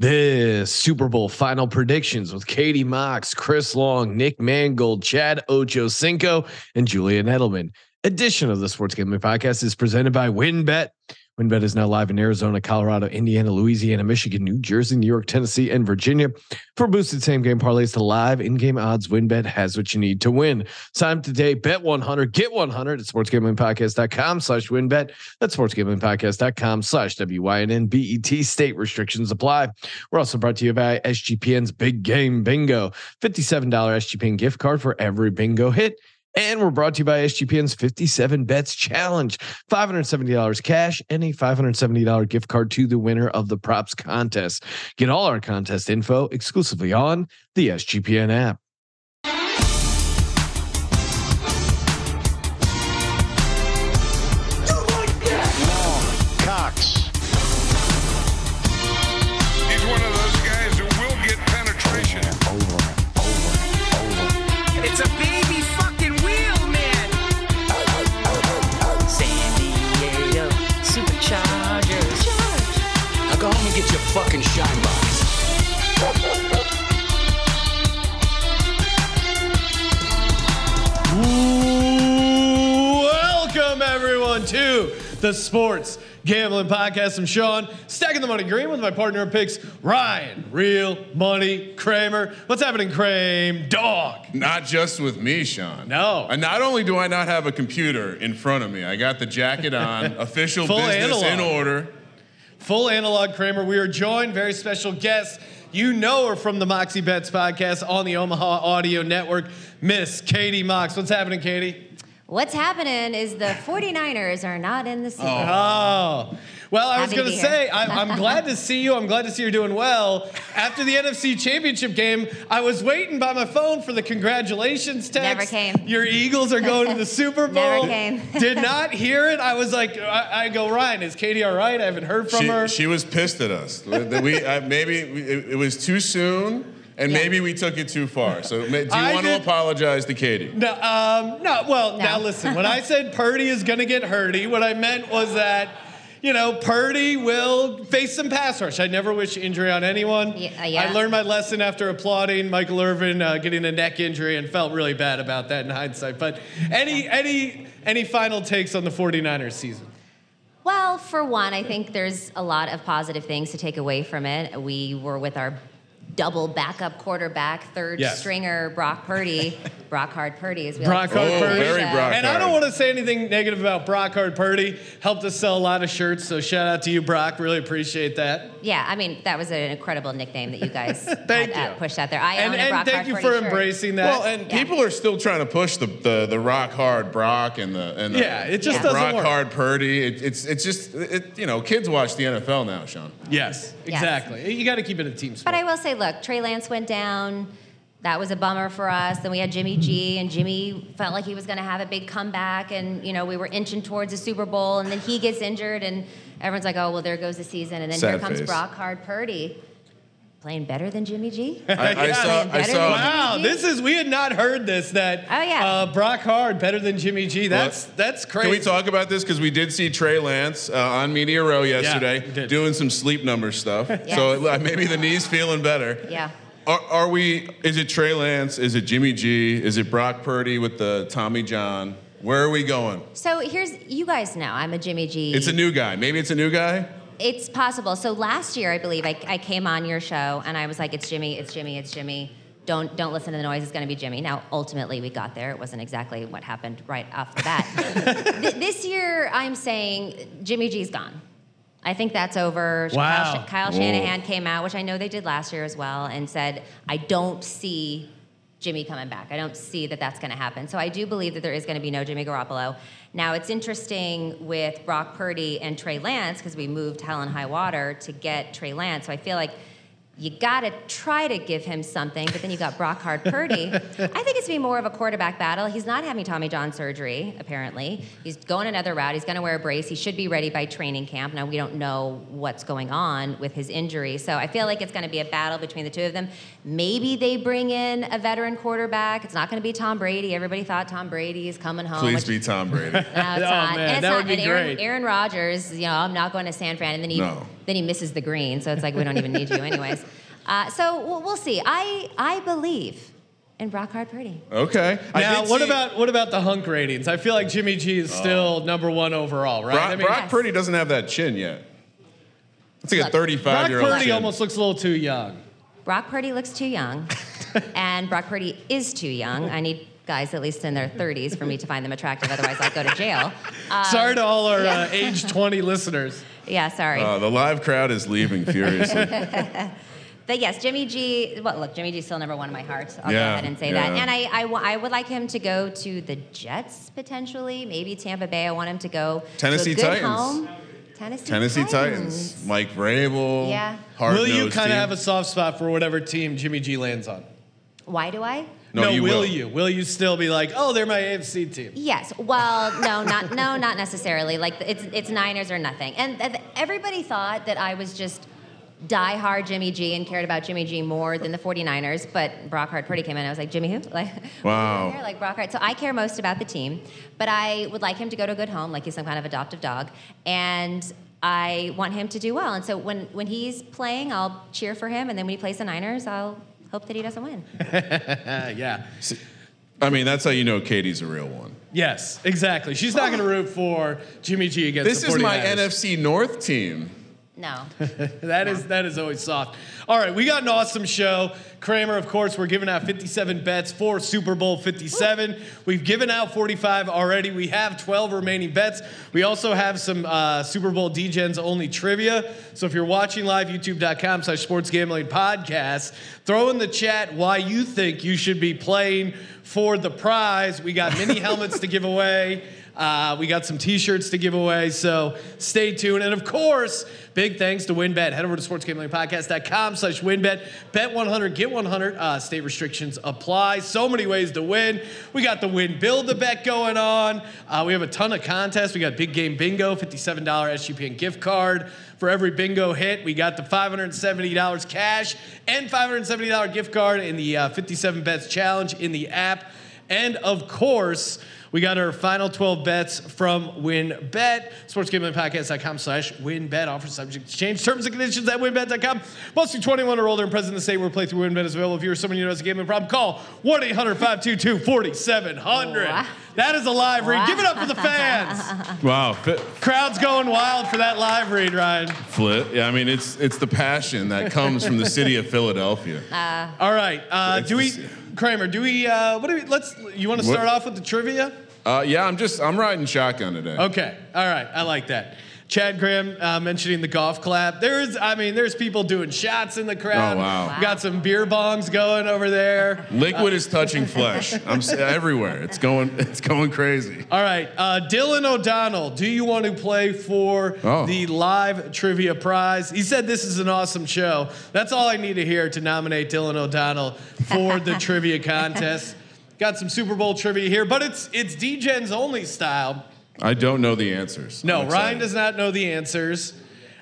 This Super Bowl final predictions with Katie Mox, Chris Long, Nick Mangold, Chad Ochocinco, and Julian Edelman. Edition of the Sports Gambling Podcast is presented by WynnBet. WynnBet is now live in Arizona, Colorado, Indiana, Louisiana, Michigan, New Jersey, New York, Tennessee, and Virginia. For boosted same game parlays to live in game odds, WynnBet has what you need to win. Sign up today, bet 100, get 100 at sportsgamblingpodcast.com slash wynnbet. That's sportsgamblingpodcast.com slash WYNNBET. State restrictions apply. We're also brought to you by SGPN's Big Game Bingo. $57 SGPN gift card for every bingo hit. And we're brought to you by SGPN's 57 Bets Challenge. $570 cash and a $570 gift card to the winner of the props contest. Get all our contest info exclusively on the SGPN app. Sports Gambling Podcast. I'm Sean, stacking the money green with my partner in picks, Ryan, Real Money Kramer. What's happening, Kramer? Dog. Not just with me, Sean. No. And not only do I not have a computer in front of me, I got the jacket on, official Full business in analog. order. Full analog Kramer. We are joined, very special guest. You know her from the Moxie Bets podcast on the Omaha Audio Network, Miss Katie Mox. What's happening, Katie? What's happening is the 49ers are not in the Super Bowl. Oh, well, I was Happy to going to say. I, I'm glad to see you. I'm glad to see you're doing well. After the NFC Championship game, I was waiting by my phone for the congratulations text. Never came. Your Eagles are going to the Super Bowl. Never Bowl. came. Did not hear it. I was like, I, I go, Ryan, is Katie all right? I haven't heard from She, her. she was pissed at us. we uh, maybe we- it, it was too soon, and Yeah. maybe we took it too far. So, do you I want to apologize to Katie? No, um, no. Well, No. now listen. When I said Purdy is going to get hurty, what I meant was that, you know, Purdy will face some pass rush. I never wish injury on anyone. Yeah, uh, yeah. I learned my lesson after applauding Michael Irvin uh, getting a neck injury and felt really bad about that in hindsight. But any any any final takes on the 49ers season? Well, for one, I think there's a lot of positive things to take away from it. We were with our double backup quarterback, third Yes. stringer, Brock Purdy. Brock Hard Purdy, as we Brock like Hard say on the Purdy. very. Brock And I don't want to say anything negative about Brock Hard Purdy. Helped us sell a lot of shirts, so shout out to you, Brock. Really appreciate that. Yeah, I mean, that was an incredible nickname that you guys Thank had, uh, pushed out there. I And, own a and Brock thank Hard you Purdy for shirt. embracing that. Well, and Yeah. people are still trying to push the, the the rock hard Brock and the and the, Yeah, it just the doesn't rock work. hard Purdy. It, it's it's just it, you know kids watch the NFL now, Sean. yes, Yes. exactly. You got to keep it a team sport. But I will say, look, Trey Lance went down. That was a bummer for us. Then we had Jimmy G, and Jimmy felt like he was going to have a big comeback, and you know we were inching towards a Super Bowl, and then he gets injured, and everyone's like, "Oh, well, there goes the season." And then here comes face. Brock Hard Purdy, playing better than Jimmy G. I, I Yeah. saw I saw. Wow, Jimmy this is we had not heard this that Oh, yeah. uh, Brock Hard better than Jimmy G. That's Well, that's crazy. Can we talk about this? Because we did see Trey Lance uh, on Media Row yesterday we did. doing some sleep number stuff. So uh, maybe the knee's feeling better. Yeah. Are, are we? Is it Trey Lance? Is it Jimmy G? Is it Brock Purdy with the Tommy John? Where are we going? So here's you guys know I'm a Jimmy G. It's a new guy. Maybe it's a new guy. It's possible. So last year, I believe, I, I came on your show and I was like, "It's Jimmy, it's Jimmy, it's Jimmy. Don't don't listen to the noise. It's going to be Jimmy." Now, ultimately, we got there. It wasn't exactly what happened right off the bat. Th- this year, I'm saying Jimmy G's gone. I think that's over. Wow. Kyle, Sh- Kyle Shanahan came out, which I know they did last year as well, and said, "I don't see." Jimmy coming back. I don't see that that's going to happen. So I do believe that there is going to be no Jimmy Garoppolo. Now it's interesting with Brock Purdy and Trey Lance because we moved hell and high water to get Trey Lance. So I feel like you got to try to give him something, but then you got Brock Hard Purdy. I think it's going to be more of a quarterback battle. He's not having Tommy John surgery, apparently. He's going another route. He's going to wear a brace. He should be ready by training camp. Now, we don't know what's going on with his injury. So I feel like it's going to be a battle between the two of them. Maybe they bring in a veteran quarterback. It's not going to be Tom Brady. Everybody thought Tom Brady is coming home. Please which- be Tom Brady. no, it's Oh, not. man, and it's that not. would be and Aaron, great. Aaron Rodgers, you know, I'm not going to San Fran. And then he, No. Then he misses the green. So it's like we don't even need you anyways. Uh, so we'll, we'll see. I I believe in Brock Hard Purdy. Okay. Now, what see- about what about the hunk ratings? I feel like Jimmy G is still number one overall, right? Brock, I mean, Brock Yes. Purdy doesn't have that chin yet. It's like a 35 Brock year old. Brock Purdy chin. almost looks a little too young. Brock Purdy looks too young, and Brock Purdy is too young. I need guys at least in their 30s for me to find them attractive. Otherwise, I'll go to jail. Um, Sorry to all our yeah. uh, age 20 listeners. Yeah, sorry. Uh, the live crowd is leaving furiously. But yes, Jimmy G. Well, look, Jimmy G's still number one in my heart. I'll Yeah, go ahead and say that. And I, I, I would like him to go to the Jets potentially, maybe Tampa Bay. I want him to go Tennessee to a good Titans. home. Tennessee, Tennessee Titans. Mike Vrabel. Yeah. Will you kind of have a soft spot for whatever team Jimmy G lands on? Why do I? No, you will will. you? Will you still be like, oh, they're my AFC team? Yes. Well, no, not no, not necessarily. Like it's it's Niners or nothing. And th- everybody thought that I was just die hard Jimmy G and cared about Jimmy G more than the 49ers, but Brock Hard Purdy came in. I was like, Jimmy who? Like Wow. I like Brock Hard. So I care most about the team, but I would like him to go to a good home, like he's some kind of adoptive dog, and I want him to do well. And so when when he's playing, I'll cheer for him, and then when he plays the Niners, I'll hope that he doesn't win. Yeah. I mean, that's how you know Katie's a real one. Yes, exactly. She's not going to root for Jimmy G against the city. This the is my NFC North team. No. That is that is always soft. All right, we got an awesome show. Kramer, of course, we're giving out 57 bets for Super Bowl 57. We've given out 45 already. We have 12 remaining bets. We also have some uh, Super Bowl DGens only trivia. So if you're watching live, youtube.com slash sports gambling podcast, throw in the chat why you think you should be playing for the prize. We got mini helmets to give away. Uh, we got some t-shirts to give away, so stay tuned. And of course, big thanks to WynnBet. Head over to sportsgamblingpodcast.com slash WynnBet. Bet 100, get 100. Uh, state restrictions apply. So many ways to win. We got the Win Build the Bet going on. Uh, we have a ton of contests. We got Big Game Bingo, $57 SGPN gift card. For every bingo hit, we got the $570 cash and $570 gift card in the uh, 57 Bets Challenge in the app. And of course, we got our final 12 bets from WynnBet. SportsGamblingPodcast.com slash WynnBet. Offer subject to change. Terms and conditions at WynnBet.com. Must be 21 or older and present in the state where playthrough WynnBet is available. If you're someone who knows a gambling problem, call 1-800-522-4700. Wow. That is a live read. Give it up for the fans. Wow. Crowd's going wild for that live read, Ryan. Flip. Yeah, I mean, it's it's the passion that comes from the city of Philadelphia. All right. Uh, do we, the- Kramer, do we, uh, what do we, let's, you want to start off with the trivia? Uh, yeah, I'm just I'm riding shotgun today. Okay. All right. I like that. Chad Graham uh, mentioning the golf clap. There's, I mean, there's people doing shots in the crowd. Oh, wow. We Got some beer bongs going over there. Liquid is touching flesh. I'm everywhere. It's going it's going crazy. All right. Uh, Dylan O'Donnell, do you want to play for Oh. the live trivia prize? He said this is an awesome show. That's all I need to hear to nominate Dylan O'Donnell for the trivia contest. Got some Super Bowl trivia here, but it's it's D-Gens only style. I don't know the answers. No, Ryan does not know the answers.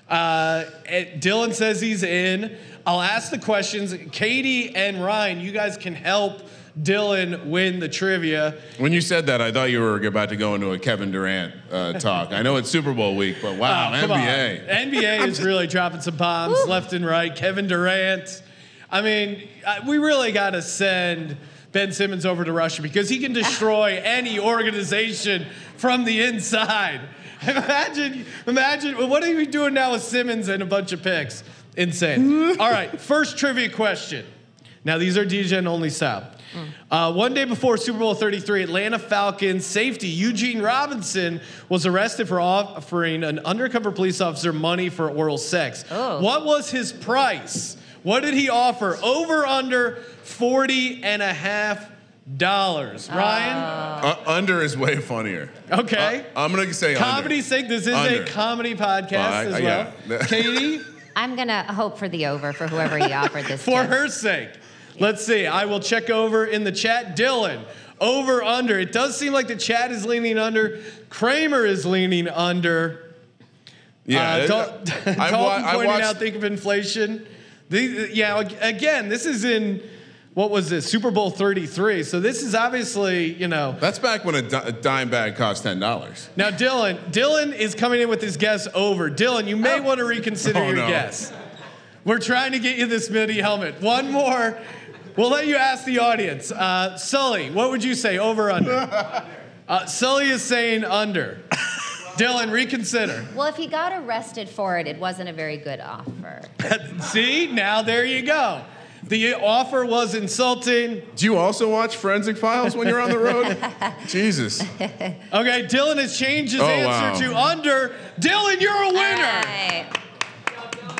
Uh, and Dylan says he's in. I'll ask the questions. Katie and Ryan, you guys can help Dylan win the trivia. When you said that, I thought you were about to go into a Kevin Durant uh, talk. I know it's Super Bowl week, but wow, Oh, come on. NBA. NBA is really dropping some bombs left and right. Kevin Durant. I mean, uh, we really got to send Ben Simmons over to Russia because he can destroy any organization from the inside. Imagine, imagine, what are we doing now with Simmons and a bunch of picks? Insane. All right, first trivia question. Now, these are DGen only style. Uh, one day before Super Bowl 33, Atlanta Falcons safety Eugene Robinson was arrested for offering an undercover police officer money for oral sex. Oh. What was his price? What did he offer? Over under 40 and a half dollars. Ryan? Uh, under is way funnier. okay. Uh, I'm gonna say comedy under. sake, this is Under. a comedy podcast Well, I- as I- well. yeah. Katie? I'm gonna hope for the over for whoever he offered this for to. her sake. Let's see. I will check over in the chat. Dylan, over under. It does seem like the chat is leaning under. Kramer is leaning under. Yeah, uh, it- Dal- I've Dalton wa- I pointing watched- out think of inflation. The, yeah, again, this is in what was this? Super Bowl 33. So this is obviously, you know. That's back when a, di- a dime bag cost ten dollars. Now, Dylan, Dylan is coming in with his guess over. Dylan, you may want to reconsider Oh, your no. guess. We're trying to get you this mini helmet. One more. We'll let you ask the audience. Uh, Sully, what would you say, over under? Uh, Sully is saying under. Dylan, reconsider. Well, if he got arrested for it, it wasn't a very good offer. See, now there you go. The offer was insulting. Do you also watch Forensic Files when you're on the road? Jesus. Okay, Dylan has changed his Oh, answer wow. to under. Dylan, you're a winner. Right.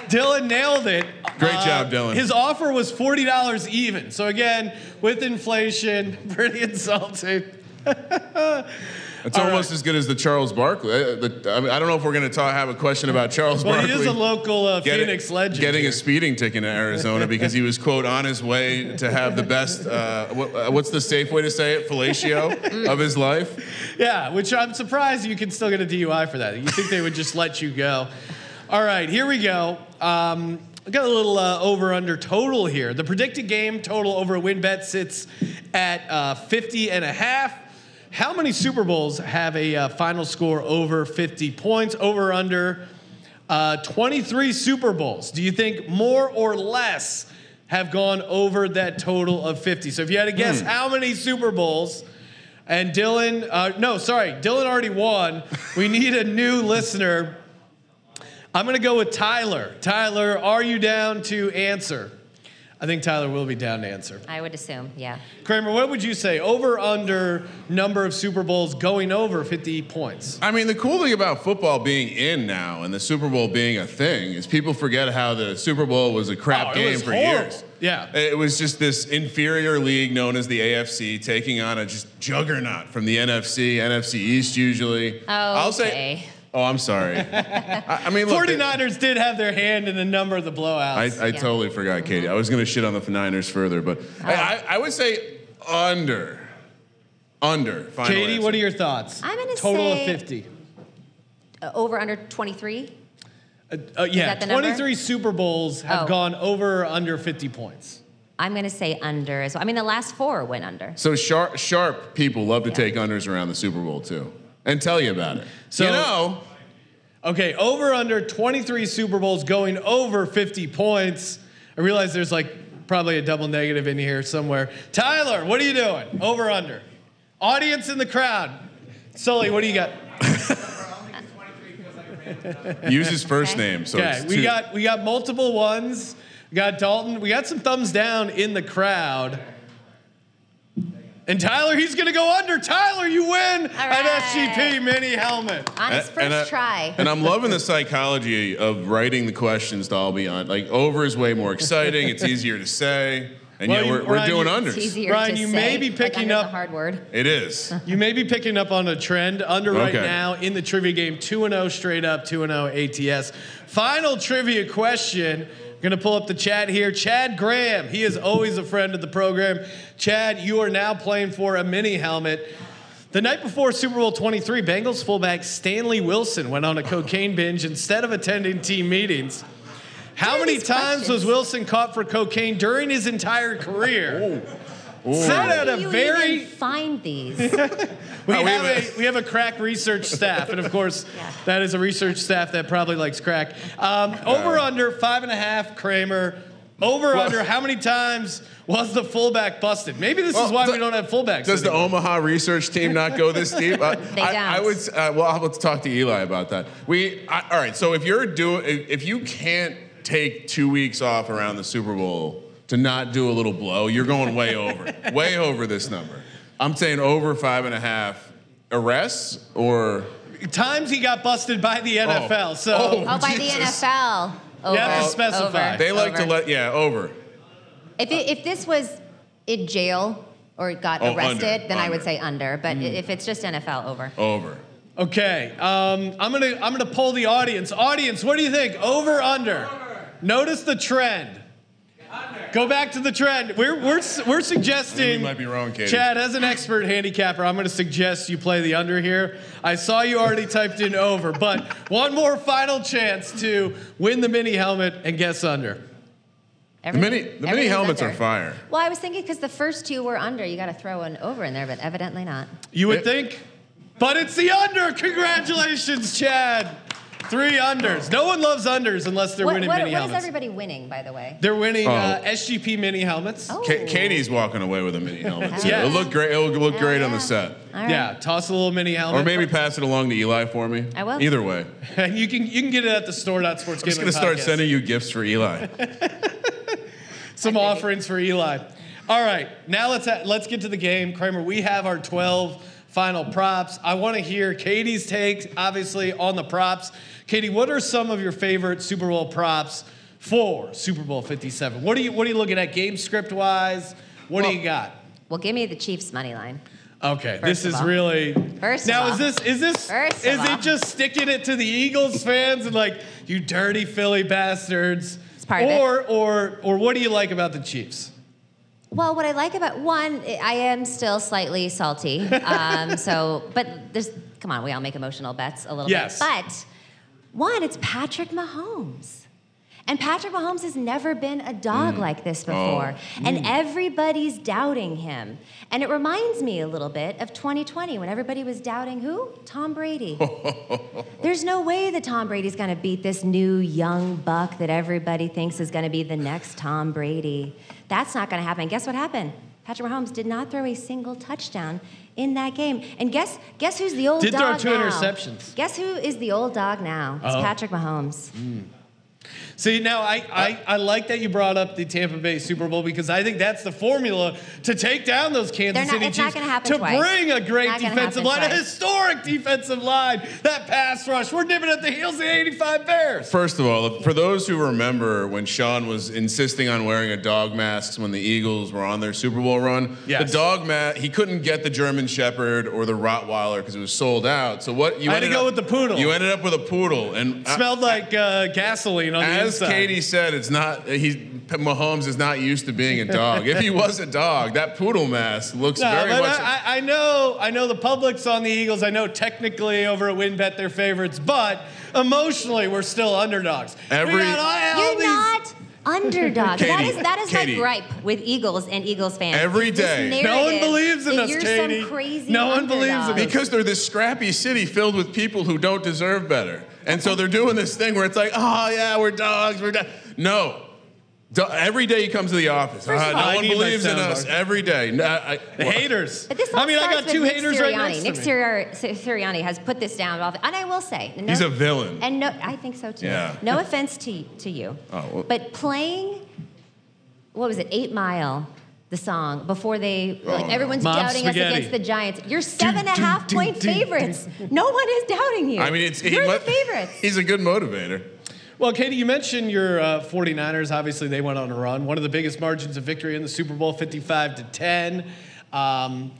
Dylan nailed it. Great Uh, job, Dylan. His offer was forty dollars even. So again, with inflation, pretty insulting. It's All almost right. as good as the Charles Barkley. uh, the- I, mean, I don't know if we're going to talk, have a question about Charles Well, Barkley. he is a local uh, Getting- Phoenix legend. Getting here. a speeding ticket in Arizona because he was, quote, on his way to have the best, uh, what, uh, what's the safe way to say it, fellatio of his life. Yeah, which I'm surprised you can still get a DUI for that. You think they would just let you go? All right, here we go. Um, I got a little uh, over under total here. The predicted game total over a WynnBet sits at uh, 50 and a half. How many Super Bowls have a uh, final score over 50 points? Over under uh, 23 Super Bowls. Do you think more or less have gone over that total of 50? So if you had to guess how many Super Bowls, and Dylan, uh, no, sorry, Dylan already won. We need a new listener. I'm going to go with Tyler. Tyler, are you down to answer? I think Tyler will be down to answer. I would assume, yeah. Kramer, what would you say? Over under number of Super Bowls going over 50 points? I mean, the cool thing about football being in now and the Super Bowl being a thing is people forget how the Super Bowl was a crap Oh, game for horrible. years. Yeah. It was just this inferior league known as the AFC taking on a just juggernaut from the NFC, NFC East usually. Oh, I'll say. Okay. Oh, I'm sorry. I, I mean, look, they- 49ers did have their hand in a number of the blowouts. I Yeah. totally forgot, Katie. I was going to shit on the Niners further, but I, I, I would say under. Under. Final Katie, answer. what are your thoughts? I'm gonna say Total of 50. Uh, over under 23? Uh, uh, yeah, that the number? 23 Super Bowls have Oh. gone over or under 50 points. I'm going to say under as well. I mean, the last four went under. So sharp, sharp people love to take unders around the Super Bowl too, and tell you about it. So- you know, Okay, over under 23 Super Bowls going over 50 points. I realize there's like probably a double negative in here somewhere. Tyler, what are you doing? Over under. Audience in the crowd. Sully, what do you got? use his first Okay. name. So Okay, it's we two- got we got multiple ones. We got Dalton. We got some thumbs down in the crowd. And Tyler, he's gonna go under. Tyler, you win an. SGP mini helmet. On his first and I- try. And I'm loving the psychology of writing the questions to all be on. Like over is way more exciting. It's easier to say, and Well, yet you- we're, we're doing you- unders. Ryan, you say. may be Like, picking under's up- a hard word. It is. You may be picking up on a trend. Under right Okay. now in the trivia game, 2 0 straight up, 2 0 ATS. Final trivia question. Going to pull up the chat here. Chad Graham, he is always a friend of the program. Chad, you are now playing for a mini helmet. The night before Super Bowl 23, Bengals fullback Stanley Wilson went on a cocaine binge instead of attending team meetings. How many these times was? Wilson caught for cocaine during his entire career? Oh. Set How at do a you very even find these? we, Oh, have have a, we have a crack research staff, and of course, Yeah. that is a research staff that probably likes crack. Um, over under five and a half, Kramer. Over under how many times was the fullback busted? Maybe this is Well, why the- we don't have fullbacks. Does the anymore. Omaha research team not go this deep? I, They I, don't. I would. Uh, well, I'll have to talk to Eli about that. We I, all right. So if you're doing, if, if you can't take two weeks off around the Super Bowl to not do a little blow, you're going way over, way over this number. I'm saying over five and a half arrests or times he got busted by the NFL? So Oh. Oh, by the Jesus. NFL. Over. have to specify. Over. they like to let yeah over. If, it, if this was in jail or got Oh, arrested, under, then I would say under. But if it's just NFL, over. Over. okay, um, I'm gonna I'm gonna poll the audience. Audience, what do you think? Over under? Notice the trend. Go back to the trend. We're we're we're suggesting. You might be wrong, Katie. Chad, as an expert handicapper, I'm going to suggest you play the under here. I saw you already typed in over, but one more final chance to win the mini helmet and guess under. The mini, the mini helmets under. are fire. Well, I was thinking because the first two were under, you got to throw an over in there, but evidently not. You would It- think, but it's the under. Congratulations, Chad. Three unders. No one loves unders unless they're What, winning what, mini what is helmets. everybody winning, by the way? They're winning uh, Oh. SGP mini helmets. Oh. Ka- Katie's walking away with a mini helmet. too. Yeah. It'll look great. It'll look Hell great on yeah. the set. All right. Yeah, toss a little mini helmet. Or maybe pass it along to Eli for me. I will. Either way. And you can you can get it at the store.sports. I'm just gonna start sending you gifts for Eli. some offerings for Eli. All right, now let's ha- let's get to the game, Kramer. We have our 12 final props. I want to hear Katie's takes, obviously on the props. Katie, what are some of your favorite Super Bowl props for Super Bowl 57? What are you what are you looking at game script wise? What do you got? Well, give me the Chiefs money line. Okay, First this is all. really. First now all. is this is this First is all. it just sticking it to the Eagles fans and like you dirty Philly bastards? It's part of it. or or or what do you like about the Chiefs? Well, what I like about one, I am still slightly salty. Um, so, but there's, come on, we all make emotional bets a little Yes. bit. But one, it's Patrick Mahomes. And Patrick Mahomes has never been a dog Mm. like this before. And everybody's doubting him. And it reminds me a little bit of 2020 when everybody was doubting who? Tom Brady. There's no way that Tom Brady's going to beat this new young buck that everybody thinks is going to be the next Tom Brady. That's not going to happen. Guess what happened? Patrick Mahomes did not throw a single touchdown in that game. And guess guess who's the old Did throw dog two now? interceptions. Guess who is the old dog now? It's Oh. Patrick Mahomes. Mm. See, now I, I, I like that you brought up the Tampa Bay Super Bowl because I think that's the formula to take down those Kansas They're not- City it's not Chiefs. gonna happen to twice. bring a great defensive happen line, a historic defensive line, that pass rush. We're nipping at the heels of the 85 Bears. First of all, for those who remember when Sean was insisting on wearing a dog mask when the Eagles were on their Super Bowl run, Yes. the dog mask he couldn't get the German Shepherd or the Rottweiler because it was sold out. So what you I had to ended go up- with the poodle. You ended up with a poodle, and I- Smelled like uh, gasoline on the as inside. Katie said, it's not he's Mahomes is not used to being a dog. if he was a dog, that poodle mask looks No, very but much. I, I know, I know the public's on the Eagles. I know technically over at WynnBet they're favorites, but emotionally we're still underdogs. Every- we got all, all You're these- not underdogs. that Katie, is that is Katie. my gripe with Eagles and Eagles fans. Every day, No one believes in that us, you're Katie. Some crazy No one believes in us. Because they're this scrappy city filled with people who don't deserve better. And so they're doing this thing where it's like, oh, yeah, we're dogs. We're dogs. No. Do- every day he comes to the office. First "Ah, I no one believes in us. soundbar. Every day. No, I- The haters. But this all I mean, I got two Nick haters Sirianni. right next Nick to me. Sirianni, Sirianni has put this down, and I will say, no, He's a villain. And no, I think so too. Yeah. No offense to to you, Oh, well- but playing, what was it, Eight Mile, the song before they like no. everyone's Mom doubting spaghetti. us against the Giants. You're seven and a half do, point do, do. favorites. No one is doubting you. I mean, it's you're mu- the favorites. He's a good motivator. Well, Katie, you mentioned your uh, 49ers. Obviously, they went on a run. One of the biggest margins of victory in the Super Bowl, 55 to 10. Um,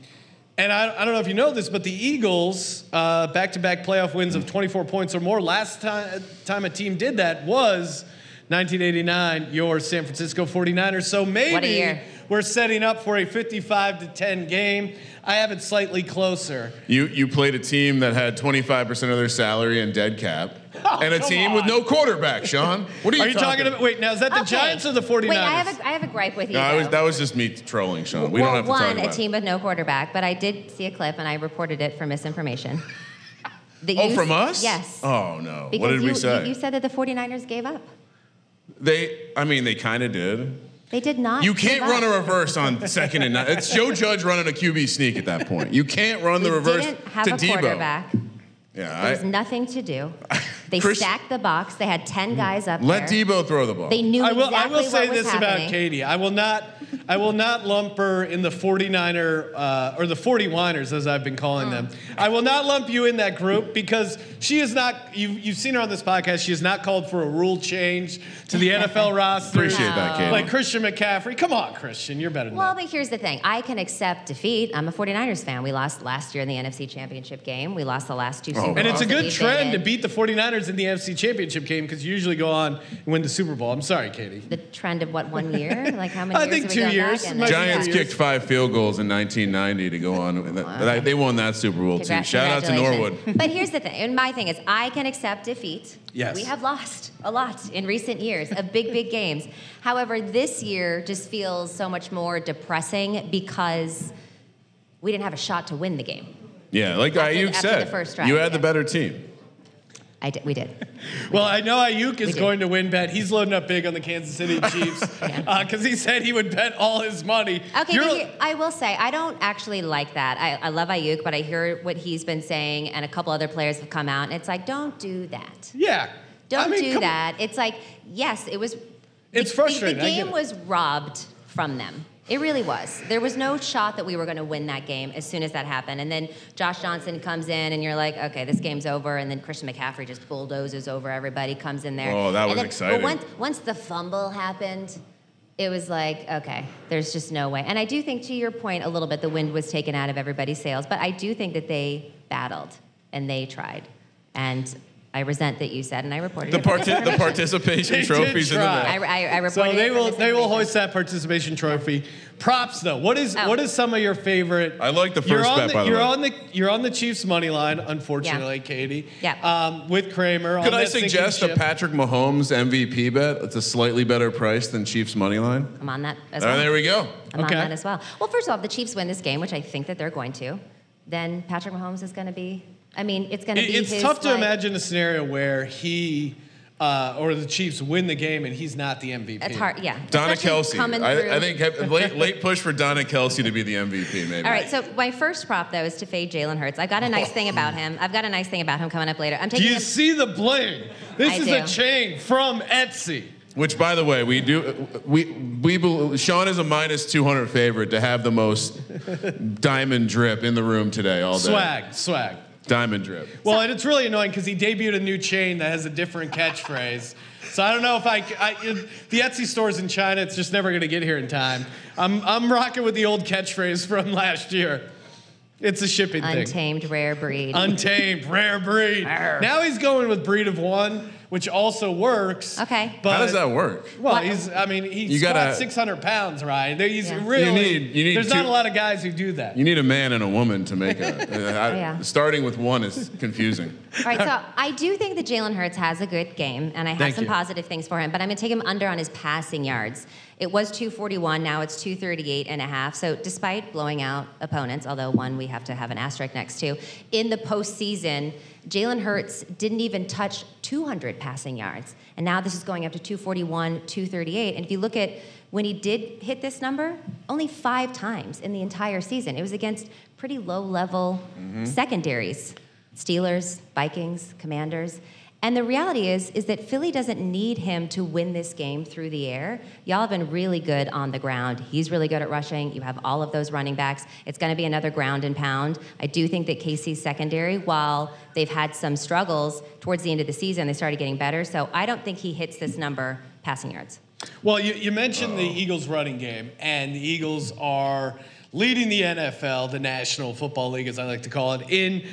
and I, I don't know if you know this, but the Eagles, uh, back-to-back playoff wins of 24 points or more. Last time, time a team did that was 1989, your San Francisco 49ers. So maybe What a year. we're setting up for a 55 to 10 game. I have it slightly closer. You you played a team that had 25% of their salary in dead cap, oh, and a Oh, come team with no quarterback. Sean, what are you, Are you talking about? Wait, now is that the Okay. Giants or the 49ers? Wait, I have a, I have a gripe with you. No, I was, that was just me trolling Sean. We well, don't have to one, talk a team with no quarterback, but I did see a clip and I reported it for misinformation. Oh, you- from us? Yes. Oh no. Because what did you, we say? You, you said that the 49ers gave up. They. I mean, they kind of did. They did not. You can't run a reverse on second and nine. It's Joe Judge running a QB sneak at that point. You can't run the reverse didn't have to a Deebo. quarterback. Yeah, there's I, nothing to do. They Chris- stacked the box. They had 10 guys up let there. Deebo throw the ball. They knew I will, exactly I will say what was this happening. about Katie. I will not I will not lump her in the 49er uh, or the 40winers as I've been calling them. I will not lump you in that group because she is not you've, you've seen her on this podcast. She has not called for a rule change to the NFL roster. Appreciate that, Katie. Like Christian McCaffrey. Come on, Christian, you're better than that. Well, but here's the thing. I can accept defeat. I'm a 49ers fan. We lost last year in the NFC Championship game. We lost the last two Super Bowls. And it's a good trend to beat the 49ers in the NFC Championship game because you usually go on and win the Super Bowl. I'm sorry, Katie. the trend of what one year? Like how many I years think have two years. back in Might there. be Giants two Yeah. kicked five field goals in 1990 to go on. and that- They won that Super Bowl too. Shout out to. Norwood. but here's the thing, and my thing is, I can accept defeat. Yes. We have lost a lot in recent years of big, big games. However, this year just feels so much more depressing because we didn't have a shot to win the game. Yeah, like After- Aiyuk after the said, first drive, you had the better team. I did, we did. Well, I know Aiyuk is going to win bet. He's loading up big on the Kansas City Chiefs because uh, he said he would bet all his money. Okay, here, I will say I don't actually like that. I, I love Aiyuk, but I hear what he's been saying, and a couple other players have come out, and it's like, don't do that. yeah. Don't I mean, do that. It's like, yes, it was. It's the- frustrating, The, get game it. was robbed from them. It really was. There was no shot that we were going to win that game as soon as that happened. And then Josh Johnson comes in, and you're like, okay, this game's over. And then Christian McCaffrey just bulldozes over everybody, comes in there. Oh, that And was then- exciting. But once, once the fumble happened, it was like, okay, there's just no way. And I do think, to your point, a little bit, the wind was taken out of everybody's sails. But I do think that they battled and they tried. And I resent that you said, and I reported The, it parti- the participation trophies in the try. I, I, I reported So they will they will hoist that participation trophy. Props though. What is Oh. what is some of your favorite? I like the you're first on bet, the, by the you're way. on the you're on the Chiefs money line. Unfortunately, Katie. Yeah. Um, with Kramer. Could on I that sinking suggest a ship. Patrick Mahomes MVP bet? It's a slightly better price than Chiefs money line. I'm on that as well. there we go. I'm Okay. on that as well. Well, first of all, if the Chiefs win this game, which I think that they're going to, then Patrick Mahomes is going to be. I mean, it's going to It- be. it's his, tough to like- imagine a scenario where he uh, or the Chiefs win the game and he's not the MVP. It's hard, yeah. Donna Especially Kelsey. coming I, through. I think late, late push for Donna Kelce to be the MVP, maybe. All right, so my first prop though is to fade Jalen Hurts. I've got a nice thing about him. I've got a nice thing about him coming up later. I'm taking Do you him. see the bling? This I is do. a chain from Etsy. Which, by the way, we do. We we bel- Sean is a minus two hundred favorite to have the most diamond drip in the room today all day. Swag, swag. Diamond drip. Well, and it's really annoying because he debuted a new chain that has a different catchphrase. So I don't know if I, I the Etsy stores in China. It's just never going to get here in time. I'm I'm rocking with the old catchphrase from last year. It's a shipping thing. Untamed rare breed. Untamed, rare breed. Arr. Now he's going with breed of one, which also works. Okay. But, How does that work? Well, What- he's. I mean, he You squats gotta- 600 pounds, Ryan. He's Yeah. really. You need- you need there's not a lot of guys who do that. You need a man and a woman to make a. I- Yeah. Starting with one is confusing. All right, so I do think that Jalen Hurts has a good game, and I have Thank some you. positive things for him, but I'm going to take him under on his passing yards. It was 241, now it's 238 and a half. So despite blowing out opponents, although one we have to have an asterisk next to, in the postseason, Jalen Hurts didn't even touch 200 passing yards. And now this is going up to 241, 238. And if you look at when he did hit this number, only five times in the entire season. It was against pretty low level mm-hmm. secondaries. Steelers, Vikings, Commanders. And the reality is is that Philly doesn't need him to win this game through the air. Y'all have been really good on the ground. He's really good at rushing. You have all of those running backs. It's going to be another ground and pound. I do think that KC's secondary, while they've had some struggles towards the end of the season, they started getting better. So I don't think he hits this number passing yards. Well, you, you mentioned the Eagles running game, and the Eagles are leading the NFL, the National Football League, as I like to call it, in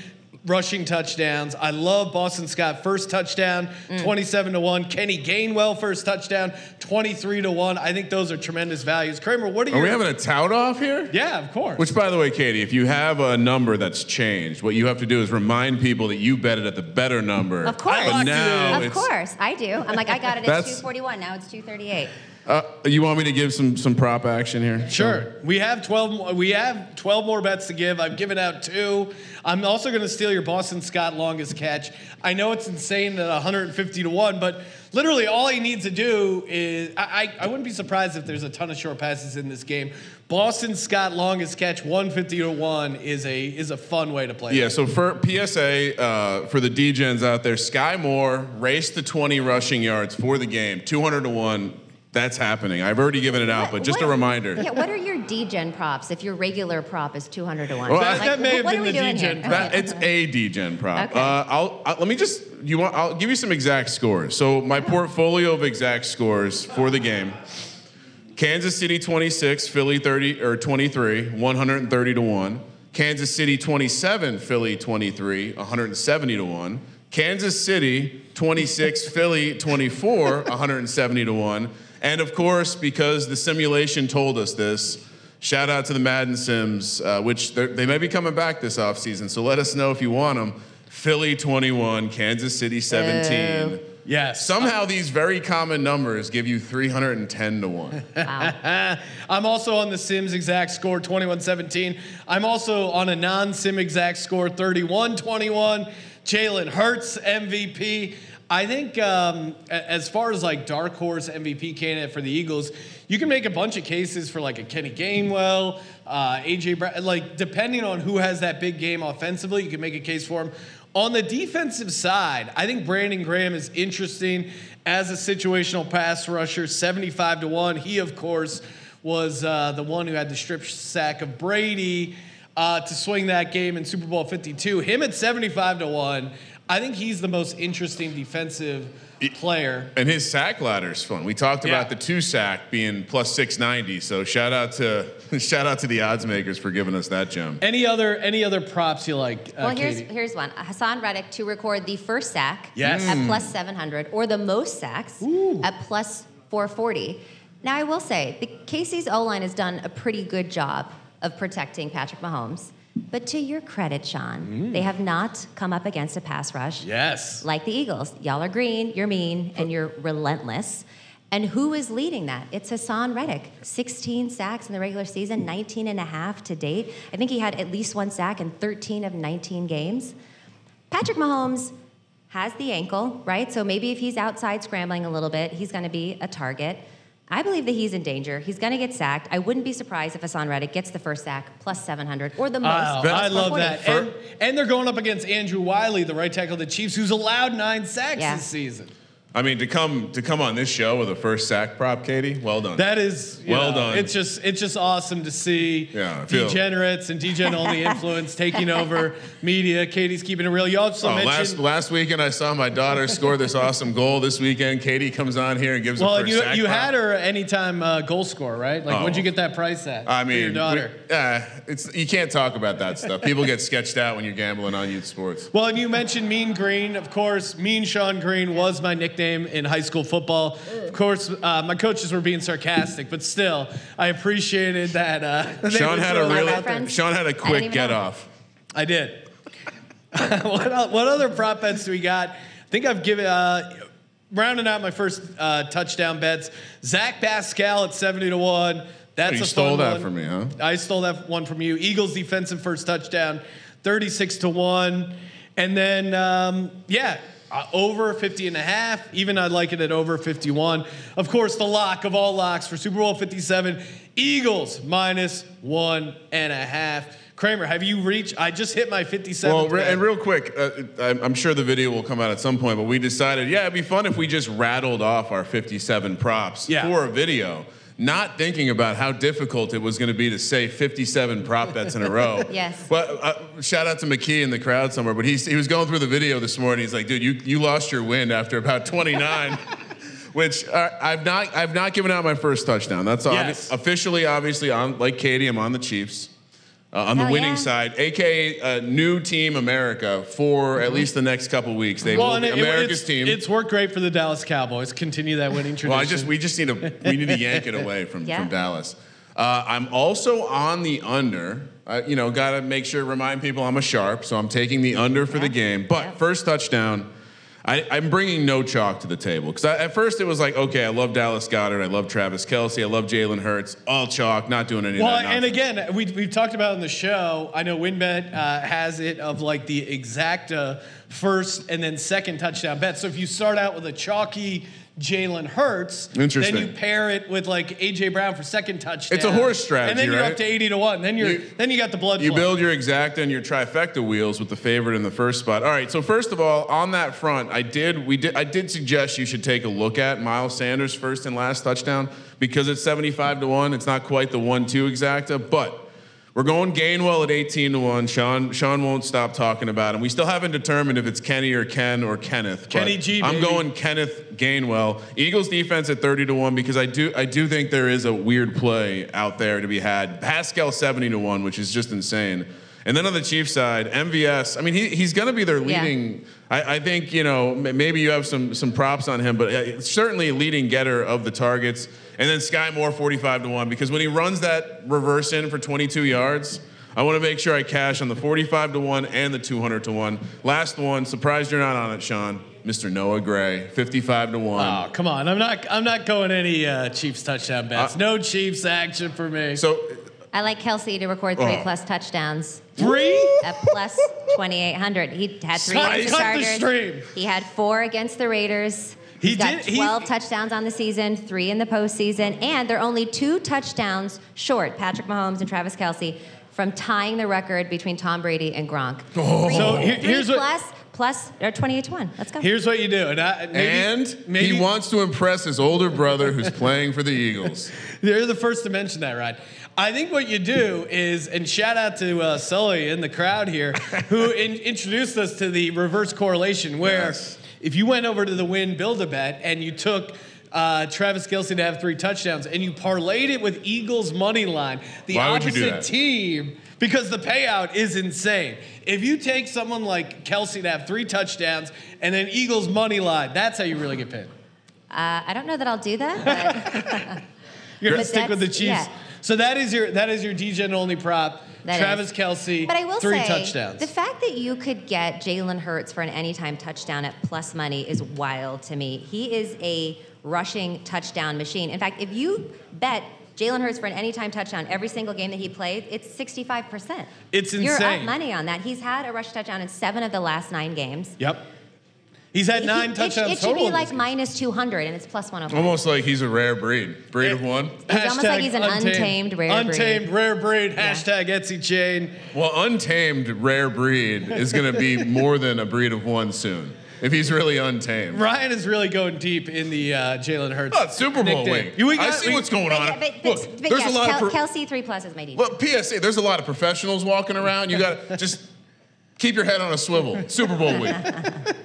rushing touchdowns. I love Boston Scott first touchdown, Mm. 27 to 1. Kenny Gainwell first touchdown, 23 to 1. I think those are tremendous values. Kramer, what are you Are we having a tout off here? Yeah, of course. Which, by the way, Katie, if you have a number that's changed, what you have to do is remind people that you bet it at the better number. Of course. I But now Of it's, course, I do. I'm like, I got it at 241. Now it's 238. Uh, you want me to give some some prop action here? Sure. We have 12 more, we have 12 more bets to give. I've given out 2. I'm also going to steal your Boston Scott longest catch. I know it's insane at 150 to 1, but literally all he needs to do is I, I I wouldn't be surprised if there's a ton of short passes in this game. Boston Scott longest catch 150 to 1 is a is a fun way to play. Yeah, so for PSA, uh, for the DGens out there, Skyy Moore raced the 20 rushing yards for the game, 200 to 1. That's happening. I've already given it out, What- but just a reminder. Yeah, what are your D-gen props if your regular prop is 200 to 1? Well, That- that may have what been are we the doing here? prop. That, it's a DGen prop. Okay. Uh, I'll, i let me just you want I'll give you some exact scores. So my portfolio of exact scores for the game: Kansas City 26, Philly 30 or 23, 130 to one. Kansas City 27, Philly 23, 170 to one. Kansas City 26, Philly 24, 170 to one. And of course, because the simulation told us this, shout out to the Madden Sims, uh, which they're- may be coming back this offseason. So let us know if you want them. Philly 21, Kansas City 17. Boo. Yes. Somehow these very common numbers give you 310 to 1. Wow. I'm also on the Sims exact score 21-17. I'm also on a non-Sim exact score 31-21. Jalen Hurts MVP. I think um, as far as like dark horse MVP candidate for the Eagles, you can make a bunch of cases for like a Kenny Gainwell, uh, AJ Brown. Like depending on who has that big game offensively, you can make a case for him. On the defensive side, I think Brandon Graham is interesting as a situational pass rusher, 75 to 1. He, of course, was uh, the one who had the strip sack of Brady uh, to swing that game in Super Bowl 52. Him at 75 to 1. I think he's the most interesting defensive player. And his sack ladder is fun. We talked Yeah. about the two sack being plus 690. So shout out to shout out to the odds makers for giving us that gem. Any other any other props you like? Uh, Well, here's Katie? here's one: Haason Reddick to record the first sack Yes. at Mm. plus 700, or the most sacks at plus 440. Now, I will say the KC's O line has done a pretty good job of protecting Patrick Mahomes. But to your credit, Sean, mm. they have not come up against a pass rush yes. like the Eagles. Y'all are green, you're mean, and you're relentless. And who is leading that? It's Haason Reddick. 16 sacks in the regular season, 19 and a half to date. I think he had at least one sack in 13 of 19 games. Patrick Mahomes has the ankle, right? So maybe if he's outside scrambling a little bit, he's going to be a target. I believe that he's in danger. He's going to get sacked. I wouldn't be surprised if Haason Reddick gets the first sack plus 700 or the most. Wow, plus I love 440. that. And, and they're going up against Andrew Wylie, the right tackle of the Chiefs, who's allowed nine sacks Yeah. this season. I mean, to come to come on this show with a first sack prop, Katie, well done. That is Well know, done. It's just it's just awesome to see Yeah, degenerates and degen only influence taking over media. Katie's keeping it real. You also Oh, last mentioned last weekend I saw my daughter score this awesome goal. This weekend, Katie comes on here and gives well, a first you sack you prop. had her anytime uh, goal score, right? Like, Oh. what'd you get that price at? I for mean, your daughter. we- uh, it's you can't talk about that stuff. People get sketched out when you're gambling on youth sports. Well, and you mentioned Mean Green, of course. Mean Sean Green was my nickname in high school football. Of course, uh, my coaches were being sarcastic, but still, I appreciated that. Uh, Sean had a that really out there. friends? Sean had a quick get know. off. I did. what, what other prop bets do we got? I think I've given, uh, rounding out my first uh, touchdown bets. Zach Pascal at 70 to 1. That's Oh, you a stole that one. from me, huh? I stole that one from you. Eagles defensive first touchdown, 36 to 1. And then, um, yeah, uh, over 50 and a half. Even I'd like it at over 51. Of course, the lock of all locks for Super Bowl 57 Eagles minus one and a half. Kramer, have you reached? I just hit my 57. Well, re- and real quick, uh, I'm I'm sure the video will come out at some point, but we decided, yeah, it'd be fun if we just rattled off our 57 props Yeah. for a video, not thinking about how difficult it was going to be to say 57 prop bets in a row. Yes. Well, uh, shout out to McKee in the crowd somewhere, but he's, he was going through the video this morning. He's like, dude, you, you lost your wind after about 29. Which uh, I've not I've not given out my first touchdown. That's obvi- Yes. officially obviously on like Katie. I'm on the Chiefs. Uh, on the Hell winning yeah. side, aka uh, new team America for at least the next couple weeks. They will and be it- America's it's, team. It's worked great for the Dallas Cowboys. Continue that winning tradition. well, I just we just need to we need to yank it away from, Yeah. from Dallas. Uh, I'm also on the under. Uh, you know, got to make sure remind people I'm a sharp, so I'm taking the under for the game. But Yeah. first touchdown. I, I'm bringing no chalk to the table because at first it was like, okay, I love Dallas Goedert, I love Travis Kelce, I love Jalen Hurts, all chalk, not doing any Well, and again, we, we've talked about it on the show. I know WynnBet uh, has it of like the exact uh, first and then second touchdown bet. So if you start out with a chalky Jalen Hurts, Interesting. then you pair it with like AJ Brown for second touchdown. It's a horse strategy, and then you're right? up to eighty to one. Then you're You- then you got the blood. You flow. build your exacta and your trifecta wheels with the favorite in the first spot. All right. So first of all, on that front, I did we did I did suggest you should take a look at Miles Sanders' first and last touchdown because it's 75 to one. It's not quite the one-two exacta, but we're going Gainwell at 18 to one. Sean Sean won't stop talking about him. We still haven't determined if it's Kenny or Ken or Kenneth. but Kenny G, I'm baby. going Kenneth Gainwell. Eagles defense at 30 to 1 because I do I do think there is a weird play out there to be had. Pascal 70 to 1, which is just insane. And then on the Chiefs side, MVS, I mean, he, he's going to be their Yeah. I, I think you know maybe you have some some props on him, but uh, certainly leading getter of the targets. And then Skyy Moore, 45 to one, because when he runs that reverse in for 22 yards, I want to make sure I cash on the 45 to one and the 200 to one. Last one, surprised you're not on it, Sean. Mr. Noah Gray, 55 to one. Oh, come on. I'm not I'm not going any uh, Chiefs touchdown bets. Uh, no Chiefs action for me. So I like Kelce to record three Oh. plus touchdowns. Three? At plus 2,800. He had three Cut- against the cut the Chargers. stream. He had four against the Raiders. He He's got did- he- 12 touchdowns on the season, three in the postseason, and they're only two touchdowns short, Patrick Mahomes and Travis Kelce, from tying the record between Tom Brady and Gronk. Oh. Three, So here- three here's what- plus, plus, or 28 to 1. Let's go. Here's what you do. And, I, maybe, and maybe he wants to impress his older brother who's playing for the Eagles. They're the first to mention that, Ryan. I think what you do is, and shout out to uh, Sully in the crowd here, who in, introduced us to the reverse correlation, where Yes. if you went over to the win build a bet and you took uh, Travis Kelce to have three touchdowns and you parlayed it with Eagles money line, the Why would you opposite do that? team, because the payout is insane. If you take someone like Kelce to have three touchdowns and then Eagles money line, that's how you really get paid. Uh, I don't know that I'll do that, You're gonna But stick with the Chiefs. yeah. So that is your that is your DGen only prop. That Travis is. Kelce, but, I will three say touchdowns. the fact that you could get Jalen Hurts for an anytime touchdown at plus money is wild to me. He is a rushing touchdown machine. In fact, if you bet Jalen Hurts for an anytime touchdown every single game that he played, it's 65%. It's insane. You're up money on that. He's had a rush touchdown in seven of the last nine games. yep. He's had He- nine it, touchdowns It should total. be like minus 200, and it's plus 105. Almost like he's a rare breed. Breed of one. He's almost like he's an untamed rare breed. Untamed rare breed. Hashtag Etsy chain. Well, untamed rare breed is going to be more than a breed of one soon. If he's really untamed. Ryan is really going deep in the uh, Jalen Hurts. Oh, Super Bowl nickname. week. You- we I see we- what's going But, on. yeah, but, but, Look, but there's yes, a lot Kel- of pro- Kelce 3 plus is my deep. well, PSA. There's a lot of professionals walking around. You got to just keep your head on a swivel. Super Bowl week.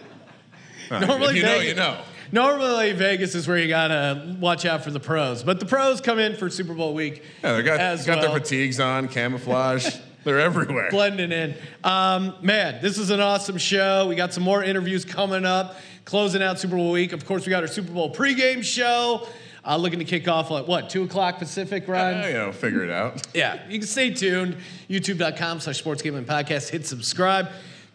Normally you know, Vegas- you know. Normally, Vegas is where you gotta watch out for the pros, but the pros come in for Super Bowl week. Yeah, they got, got well. their fatigues on, camouflage. They're everywhere. blending in. Um, man, this is an awesome show. We got some more interviews coming up, closing out Super Bowl week. Of course, we got our Super Bowl pregame show. Uh, looking to kick off at what, 2 o'clock Pacific, Ryan? Yeah, you know, figure it out. Yeah, you can stay tuned. YouTube.com slash sports gambling podcast. Hit subscribe.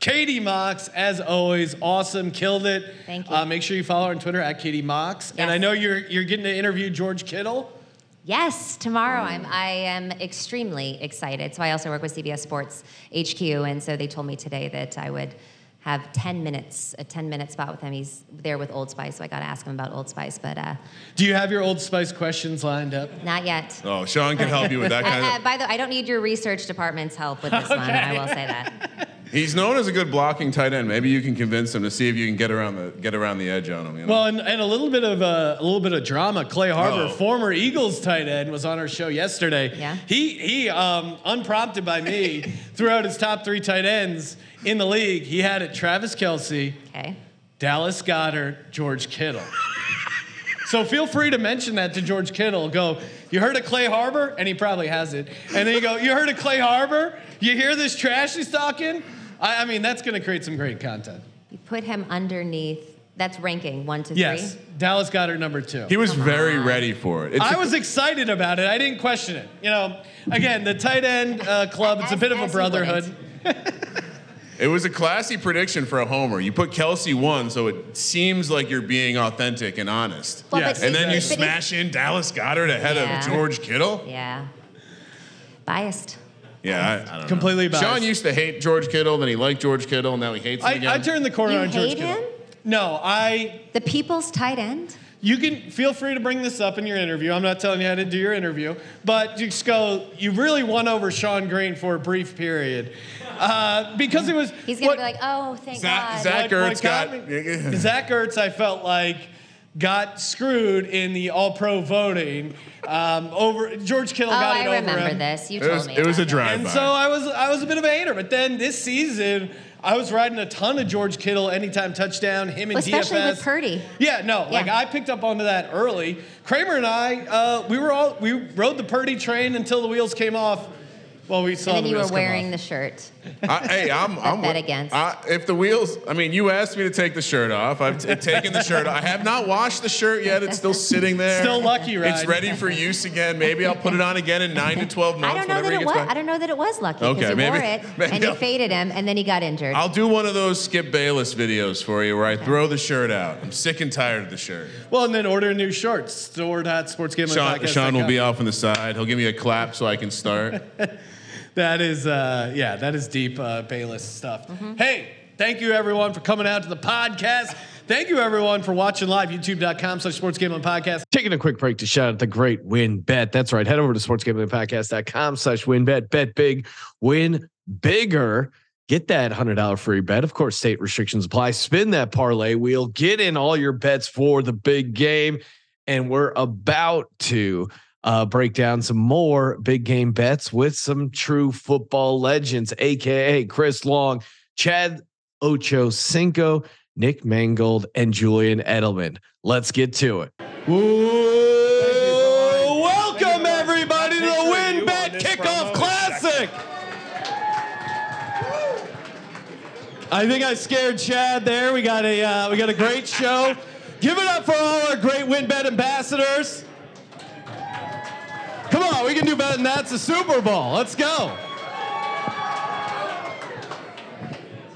Katie Mox, as always, awesome, killed it. Thank you. Uh, make sure you follow her on Twitter at Katie Mox. Yes. And I know you're you're getting to interview George Kittle. Yes, tomorrow I'm I am extremely excited. So I also work with CBS Sports HQ, and so they told me today that I would have 10 minutes, a 10 minute spot with him. He's there with Old Spice, so I got to ask him about Old Spice, but uh, Do you have your Old Spice questions lined up? not yet. Oh, Sean can help you with that Uh, kind uh, of. by the way, I don't need your research department's help with this one. I will say that. He's known as a good blocking tight end. Maybe you can convince him to see if you can get around the get around the edge on him. You know? Well, and, and a little bit of uh, a little bit of drama. Clay Harbor, Oh. former Eagles tight end, was on our show yesterday. Yeah. He he um, unprompted by me threw out his top three tight ends in the league. He had it Travis Kelce, Okay. Dallas Goedert, George Kittle. So feel free to mention that to George Kittle. Go, you heard of Clay Harbor? And he probably has it. And then you go, you heard of Clay Harbor? You hear this trash he's talking? I, I mean, that's going to create some great content. You put him underneath. That's ranking one to Yes, three. Dallas Goedert number two. he was very ready for it. It's I a- was excited about it. I didn't question it. You know, again, the tight end uh, club, it's a bit of a brotherhood. It was a classy prediction for a homer. You put Kelce one, so it seems like you're being authentic and honest. Well, Yes. And then you smash in Dallas Goedert ahead Yeah. of George Kittle. Yeah. Biased. Yeah, I, I don't know. Completely biased. Sean used to hate George Kittle, then he liked George Kittle, and now he hates him I, again. I turned the corner You on George hate Kittle. him? No, I. The people's tight end. You can feel free to bring this up in your interview. I'm not telling you how to do your interview, but just go. You really won over Sean Green for a brief period uh, because it was. He's gonna be like, oh, thank Zach- God. Zach- what- Ertz got got- Zach Ertz, I felt like got screwed in the All-Pro voting um, over George Kittle oh, got I it over remember him. this. You It told was, me. it was a about drive And so I was I was a bit of a hater, but then this season I was riding a ton of George Kittle anytime touchdown, him and Especially DFS. with Purdy. Yeah, no, like I picked up onto that early. Kramer and I, uh, we were all we rode the Purdy train until the wheels came off Well, we saw and then the you were wearing the shirt. I, hey, I'm. I'm bet against. I, if the wheels, I mean, you asked me to take the shirt off. I've t- taken the shirt. off. I have not washed the shirt yet. It's still sitting there. Still lucky, right? It's ready for use again. Maybe I'll put it on again in nine to twelve months. I months. don't know that he it was. back. I don't know that it was lucky Okay, he maybe- wore it maybe and you I'll- faded him, and then he got injured. I'll do one of those Skip Bayless videos for you where I throw the shirt out. I'm sick and tired of the shirt. Well, and then order new shorts. Store.sportsgambling Sean, Sean will be off on the side. He'll give me a clap so I can start. That is, uh, yeah, that is deep uh, Bayless stuff. Hey, thank you everyone for coming out to the podcast. Thank you everyone for watching live, youtube.com slash sports gambling podcast. Taking a quick break to shout out the great WynnBet. That's right. Head over to sportsgamblingpodcast.com slash WynnBet. Bet big, win bigger. Get that $100 free bet. Of course, state restrictions apply. Spin that parlay wheel. Get in all your bets for the big game. And we're about to uh, break down some more big game bets with some true football legends, aka Chris Long, Chad Ocho Cinco, Nick Mangold, and Julian Edelman. Let's get to it. Whoa, welcome everybody to the WynnBet Kickoff Classic. I think I scared Chad there. We got a uh, we got a great show. Give it up for all our great WynnBet ambassadors. On, we can do better than that. It's the Super Bowl. Let's go.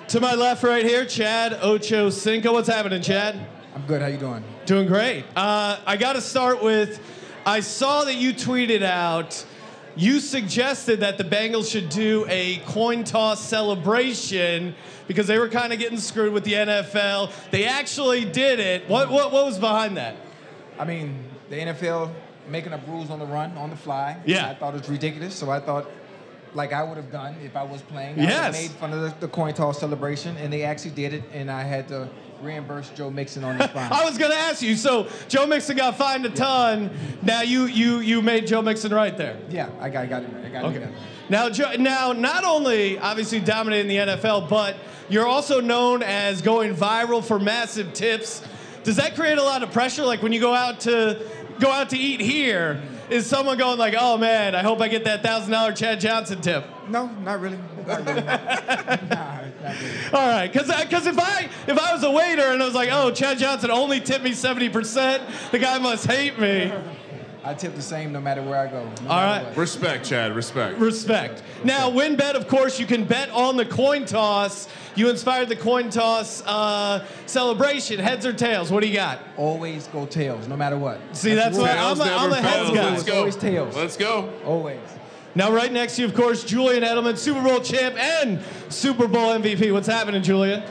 To my left, right here, Chad Ocho Cinco. What's happening, Chad? I'm good. How you doing? Doing great. Uh, I got to start with I saw that you tweeted out, you suggested that the Bengals should do a coin toss celebration because they were kind of getting screwed with the NFL. They actually did it. What, what, what was behind that? I mean, the NFL making up rules on the run, on the fly. Yeah. I thought it was ridiculous, so I thought, like I would have done if I was playing, I Yes. have made fun of the, the coin toss celebration, and they actually did it, and I had to reimburse Joe Mixon on his fine. I was going to ask you. So Joe Mixon got fined a ton. Now you you you made Joe Mixon right there. yeah, I got, I got it. right. I got Okay. it. Now, Joe, now, not only obviously dominating the NFL, but you're also known as going viral for massive tips. Does that create a lot of pressure? Like when you go out to go out to eat here, is someone going like, "Oh man, I hope I get that thousand dollar Chad Johnson tip"? No, not really. Not really. nah, not really. All right, because because if I if I was a waiter and I was like, "Oh, Chad Johnson only tipped me seventy percent," the guy must hate me. I tip the same no matter where I go. no All matter right. what. Respect, Chad. Respect. Respect. Now, WynnBet, of course, you can bet on the coin toss. You inspired the coin toss uh, celebration. Heads or tails? What do you got? Always go tails, no matter what. See, that's the what. I'm a, Tails I'm a never heads guy. Let's go. Always tails. Let's go. Always. Now, right next to you, of course, Julian Edelman, Super Bowl champ and Super Bowl MVP. What's happening, Julian?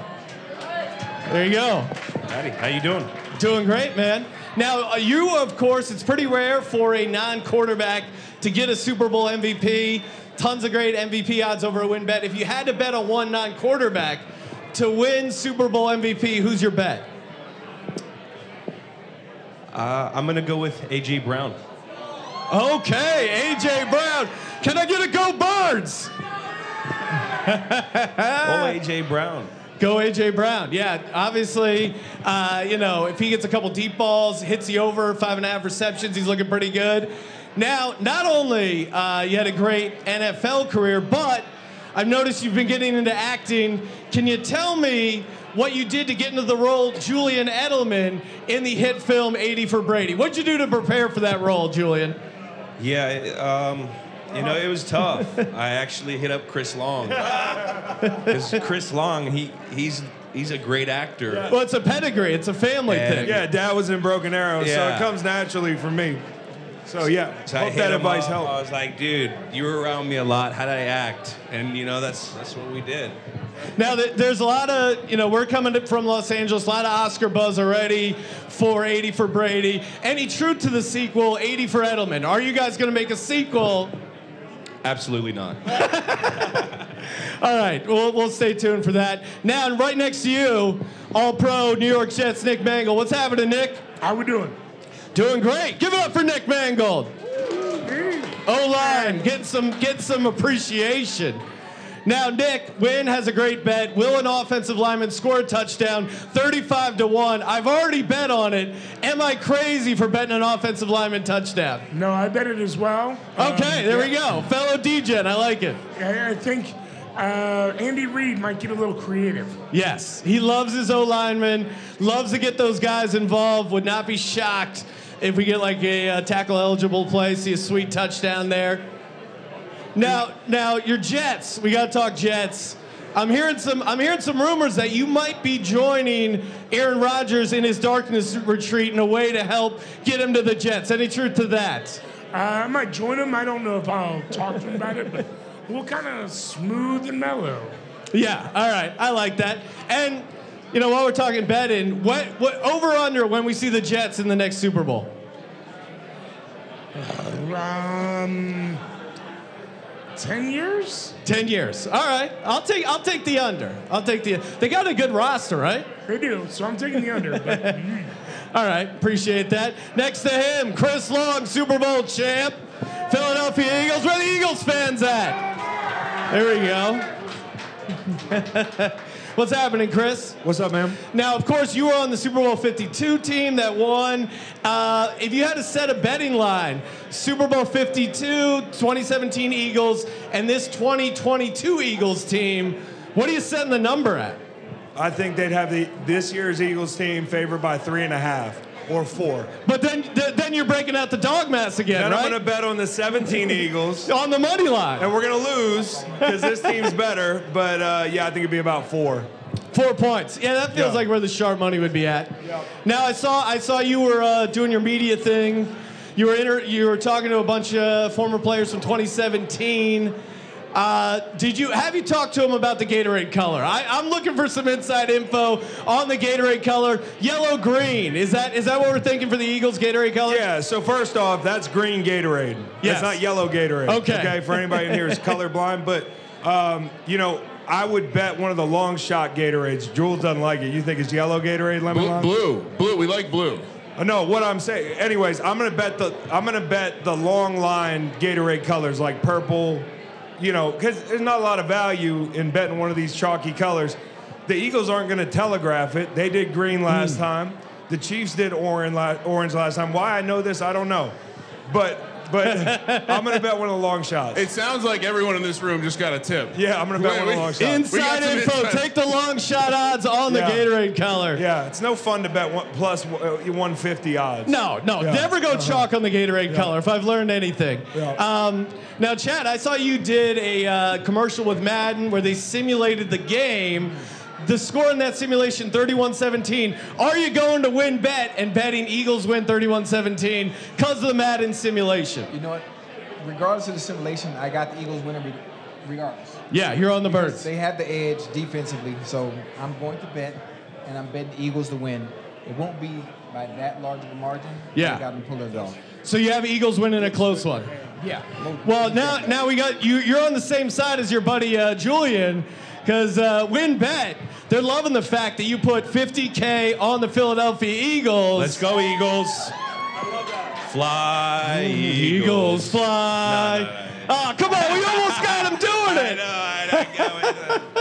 There you go. Howdy, how you doing? Doing great, man. Now, uh, you, of course, it's pretty rare for a non-quarterback to get a Super Bowl MVP. Tons of great MVP odds over a WynnBet. If you had to bet on one non-quarterback to win Super Bowl MVP, who's your bet? Uh, I'm gonna go with AJ Brown. Okay, AJ Brown. Can I get a go birds? Oh, AJ Brown. Go AJ Brown. Yeah, obviously, uh, you know, if he gets a couple deep balls, hits the over, five and a half receptions, he's looking pretty good. Now, not only uh, you had a great NFL career, but I've noticed you've been getting into acting. Can you tell me what you did to get into the role Julian Edelman in the hit film 80 for Brady? What'd you do to prepare for that role, Julian? Yeah, um, you know, it was tough. I actually hit up Chris Long. Because Chris Long, he, he's, he's a great actor. Well, it's a pedigree, it's a family And- thing. Yeah, dad was in Broken Arrow, so Yeah. it comes naturally for me. So yeah, So I hope hit that him advice up. I helped. was like, dude, you were around me a lot. How did I act? And you know, that's that's what we did. Now, th- there's a lot of, you know, we're coming to- from Los Angeles, a lot of Oscar buzz already for 80 for Brady. Any truth to the sequel, 80 for Edelman? Are you guys going to make a sequel? Absolutely not. All right, we'll, we'll stay tuned for that. Now, right next to you, All Pro New York Jets, Nick Mangold. What's happening, Nick? How we doing? Doing great. Give it up for Nick Mangold. O line, get some get some appreciation. Now, Nick, Win has a great bet. Will an offensive lineman score a touchdown? 35 to 1. I've already bet on it. Am I crazy for betting an offensive lineman touchdown? No, I bet it as well. Okay, Um, there we go. Fellow DJ, I like it. I, I think uh, Andy Reid might get a little creative. Yes, he loves his O lineman, loves to get those guys involved. Would not be shocked if we get like a uh, tackle eligible play, see a sweet touchdown there. Now, now your Jets. We got to talk Jets. I'm hearing some. I'm hearing some rumors that you might be joining Aaron Rodgers in his darkness retreat in a way to help get him to the Jets. Any truth to that? Uh, I might join him. I don't know if I'll talk to him about it, but we'll kind of smooth and mellow. Yeah, all right. I like that. And you know, while we're talking betting, what what over under when we see the Jets in the next Super Bowl? Um, ten years? 10 years. All right. I'll take I'll take the under. I'll take the They got a good roster, right? They do, so I'm taking the under. But mm, All right. Appreciate that. Next to him, Chris Long, Super Bowl champ. Philadelphia Eagles. Where the Eagles fans at? There we go. What's happening, Chris? What's up, man? Now, of course, you were on the Super Bowl 52 team that won. Uh, if you had to set a betting line, Super Bowl 52, 2017 Eagles, and this 2022 Eagles team, what are you setting the number at? I think they'd have the this year's Eagles team favored by three and a half or four. But then, th- then you're breaking out the dog mass again, Then right? I'm going to bet on the 17 Eagles. on the money line. And we're going to lose because this team's better. But uh, yeah, I think it'd be about four. Four points. Yeah, that feels Yeah. like where the sharp money would be at. Now I saw I saw you were uh, doing your media thing. You were inter- you were talking to a bunch of former players from 2017. Uh, did you have you talked to him about the Gatorade color? I, I'm looking for some inside info on the Gatorade color. Yellow green. Is that is that what we're thinking for the Eagles Gatorade color? Yeah, so first off, that's green Gatorade. Yes. That's not yellow Gatorade. Okay. Okay, for anybody in here who's colorblind. But, um, you know, I would bet one of the long shot Gatorades. Jules doesn't like it. You think it's yellow Gatorade, lemon Blue, lime? blue, blue. We like blue. Uh, No, what I'm saying. Anyways, I'm gonna bet the I'm gonna bet the long line Gatorade colors like purple, you know, because there's not a lot of value in betting one of these chalky colors. The Eagles aren't gonna telegraph it. They did green last Hmm. time. The Chiefs did orange orange last time. Why I know this, I don't know, but but I'm gonna bet one of the long shots. It sounds like everyone in this room just got a tip. Yeah, I'm gonna bet We- one of the long shots. Inside info. inside- Take the long shot odds on the Yeah. Gatorade color. yeah, it's no fun to bet one, uh, 150 odds. No, no, Yeah. never go chalk on the Gatorade color. If I've learned anything. Yeah. Um, now, Chad, I saw you did a uh, commercial with Madden where they simulated the game. The score in that simulation, 31-17. Are you going to WynnBet and betting Eagles win 31-17 because of the Madden simulation? You know what? Regardless of the simulation, I got the Eagles winning re- regardless. Yeah, you're on the birds. They have the edge defensively, so I'm going to bet, and I'm betting the Eagles to win. It won't be by that large of a margin. Yeah. I got them pulling it off. So you have Eagles winning a close one. Yeah. Well, now now we got you. You're on the same side as your buddy uh, Julian, because uh, WynnBet. They're loving the fact that you put 50k on the Philadelphia Eagles. Let's go, Eagles. Fly, Eagles fly. No, no, no. Oh, come on, we almost got him doing I it. know, I know.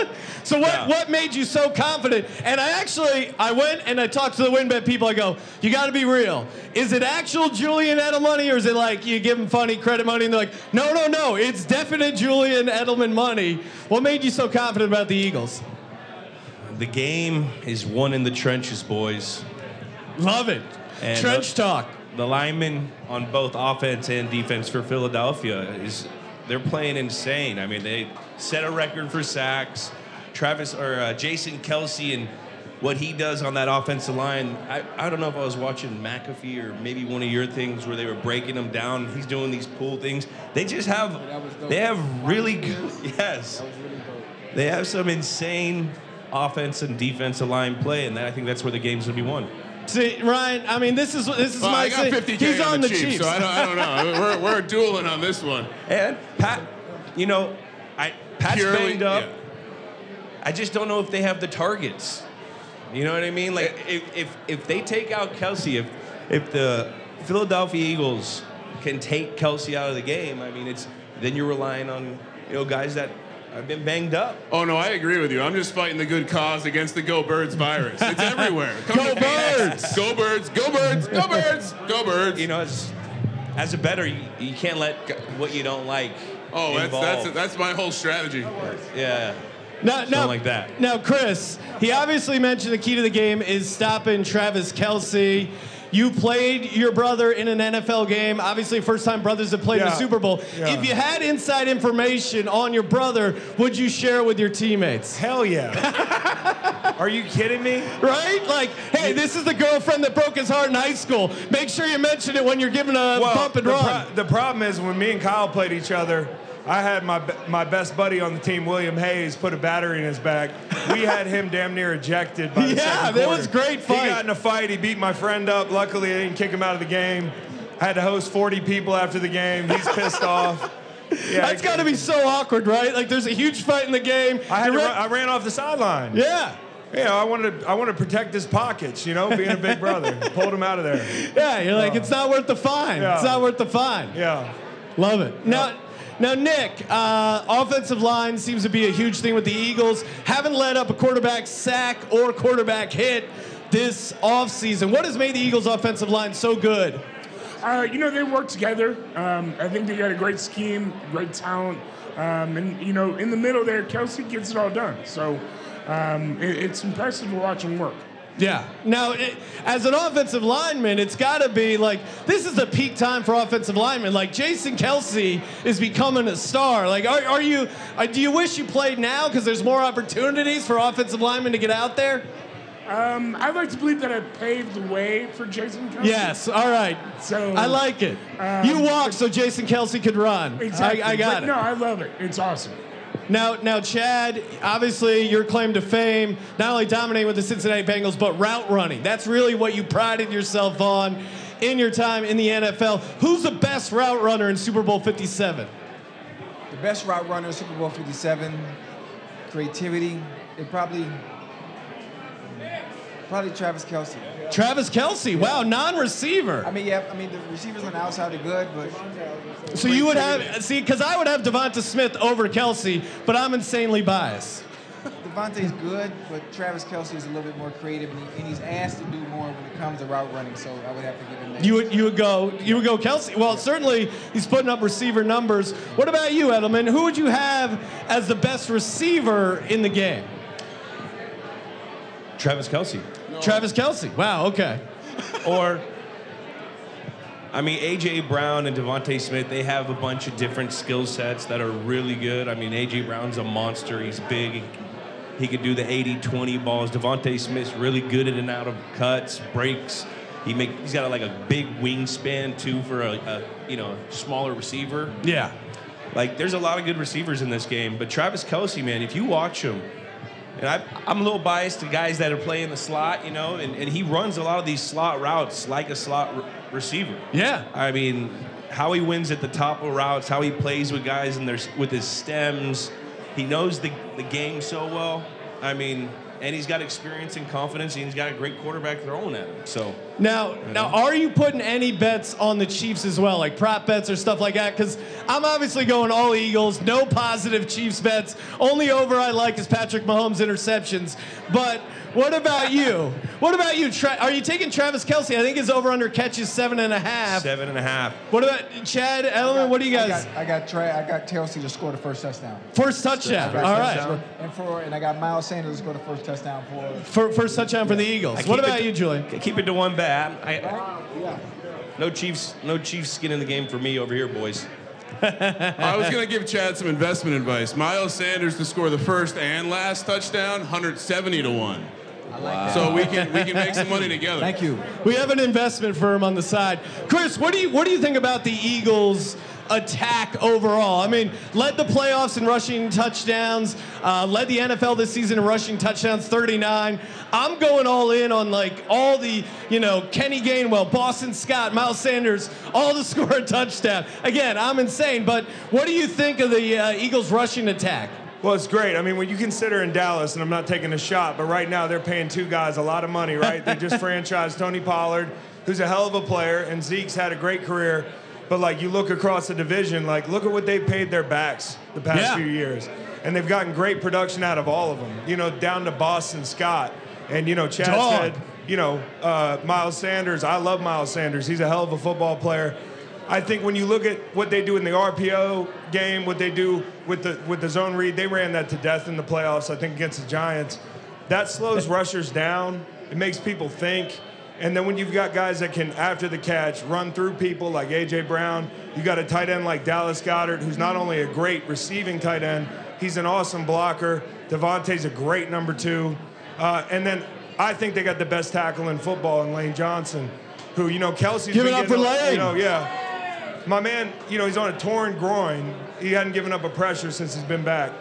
So what, Yeah. what made you so confident? And I actually I went and I talked to the WynnBet people. I go, you got to be real. Is it actual Julian Edelman money, or is it like you give him funny credit money? And they're like, no, no, no, it's definite Julian Edelman money. What made you so confident about the Eagles? The game is won in the trenches, boys. Love it. And Trench the- talk. The linemen on both offense and defense for Philadelphia is they're playing insane. I mean, they set a record for sacks. Travis or uh, Jason Kelce and what he does on that offensive line. I, I don't know if I was watching McAfee or maybe one of your things where they were breaking him down. He's doing these cool things. They just have they have really good yes. They have some insane offense and defensive line play, and I think that's where the game's gonna be won. See, Ryan, I mean, this is this is Well, my I got 50k He's on, on the, the Chiefs, Chiefs. so I don't, I don't know. We're, we're dueling on this one. And Pat, you know, I Pat's Purely- banged up. yeah. I just don't know if they have the targets. You know what I mean? Like if if, if they take out Kelce, if if the Philadelphia Eagles can take Kelce out of the game, I mean it's then you're relying on you know guys that I've been banged up. Oh no, I agree with you. I'm just fighting the good cause against the Go Birds virus. It's everywhere. Go Phoenix. Go Birds! Go Birds! Go Birds! Go Birds! You know, as, as a better, you, you can't let what you don't like. Oh, that's that's that's my whole strategy. yeah. Now, Something now, like that. Now, Chris, he obviously mentioned the key to the game is stopping Travis Kelce. You played your brother in an NFL game. Obviously, first time brothers have played in Yeah. the Super Bowl. Yeah. If you had inside information on your brother, would you share it with your teammates? Hell yeah. Are you kidding me? Right? Like, hey, this is the girlfriend that broke his heart in high school. Make sure you mention it when you're giving a bump and the, run. pro- the problem is when me and Kyle played each other, I had my my best buddy on the team, William Hayes, put a battery in his back. We had him damn near ejected by the Yeah, that was great fight. He got in a fight. He beat my friend up. Luckily, I didn't kick him out of the game. I had to host 40 people after the game. He's pissed off. Yeah, That's got to be so awkward, right? Like, there's a huge fight in the game. I, had to run, I ran off the sideline. Yeah. Yeah, I wanted I wanted to protect his pockets, you know, being a big brother. Pulled him out of there. Yeah, you're like, uh. it's not worth the fine. Yeah. It's not worth the fine. Yeah. Love it. Now, now, Nick, uh, offensive line seems to be a huge thing with the Eagles. Haven't let up a quarterback sack or quarterback hit this offseason. What has made the Eagles' offensive line so good? Uh, you know, they work together. Um, I think they got a great scheme, great talent. Um, and, you know, in the middle there, Kelce gets it all done. So um, it, it's impressive to watch him work. Yeah. Now, it, as an offensive lineman, it's got to be like this is the peak time for offensive linemen. Like Jason Kelce is becoming a star. Like, are, are you? Uh, do you wish you played now because there's more opportunities for offensive linemen to get out there? Um, I'd like to believe that I paved the way for Jason Kelce. Yes. All right. So I like it. um, you walk so Jason Kelce could run. Exactly. I, I got But it. No, I love it. It's awesome. Now, now, Chad, obviously your claim to fame, not only dominating with the Cincinnati Bengals, but route running. That's really what you prided yourself on in your time in the NFL. Who's the best route runner in Super Bowl 57? The best route runner, in Super Bowl 57, creativity, it probably, probably Travis Kelce. Travis Kelce. Wow, non-receiver. I mean, yeah, I mean, the receivers on the outside are good, but. So you would have, see, because I would have DeVonta Smith over Kelce, but I'm insanely biased. DeVonta's good, but Travis Kelce is a little bit more creative, and, he, and he's asked to do more when it comes to route running, so I would have to give him that. You would you would go you would go Kelce. Well, certainly he's putting up receiver numbers. What about you, Edelman? Who would you have as the best receiver in the game? Travis Kelce. Travis Kelce. Wow. Okay. Or, I mean, AJ Brown and DeVonta Smith, they have a bunch of different skill sets that are really good. I mean, AJ Brown's a monster. He's big. He, could do the 80-20 balls. DeVonta Smith's really good in and out of cuts, breaks. He make he's got like a big wingspan too for a, a you know smaller receiver. Yeah. Like there's a lot of good receivers in this game, but Travis Kelce, man, if you watch him, and I, I'm a little biased to guys that are playing the slot, you know, and, and he runs a lot of these slot routes like a slot re- receiver. Yeah. I mean, how he wins at the top of routes, how he plays with guys and their with his stems, he knows the, the game so well. I mean, and he's got experience and confidence, and he's got a great quarterback throwing at him. So Now, now, are you putting any bets on the Chiefs as well, like prop bets or stuff like that? Because I'm obviously going all Eagles, no positive Chiefs bets. Only over I like is Patrick Mahomes interceptions. But what about you? What about you? Tra- are you taking Travis Kelce? I think his over under catches seven and a half. seven and a half. What about Chad Edelman? What do you guys? I got, I got, Tra- I got Kelce to score the first touchdown. First touchdown. First All touchdown. right. And for and I got Miles Sanders to score the first touchdown for. For, first touchdown for the Eagles. What about it- you, Julian? Keep it to one bet. I, Yeah. no Chiefs, no Chiefs skin in the game for me over here, boys. I was going to give Chad some investment advice. Miles Sanders to score the first and last touchdown, 170 to 1. So we can we can make some money together. Thank you. We have an investment firm on the side. Chris, what do you what do you think about the Eagles? Attack overall. I mean, led the playoffs in rushing touchdowns. Uh, led the NFL this season in rushing touchdowns, 39. I'm going all in on like all the, you know, Kenny Gainwell, Boston Scott, Miles Sanders, all to score a touchdown. Again, I'm insane. But what do you think of the uh, Eagles rushing attack? Well, it's great. I mean, when you consider in Dallas, and I'm not taking a shot, but right now they're paying two guys a lot of money, right? they just franchised Tony Pollard, who's a hell of a player, and Zeke's had a great career. But like you look across the division, like look at what they paid their backs the past Yeah. few years, and they've gotten great production out of all of them. You know, down to Boston Scott, and you know Chad Dog. said, you know, uh, Miles Sanders. I love Miles Sanders. He's a hell of a football player. I think when you look at what they do in the RPO game, what they do with the with the zone read, they ran that to death in the playoffs. I think against the Giants, that slows rushers down. It makes people think. And then when you've got guys that can, after the catch, run through people like AJ Brown, you got a tight end like Dallas Goedert, who's not only a great receiving tight end, he's an awesome blocker. DeVonta's a great number two. Uh, and then I think they got the best tackle in football in Lane Johnson, who you know Kelce's Give it up for Lane. You know, yeah. My man, you know, he's on a torn groin. He hadn't given up a pressure since he's been back.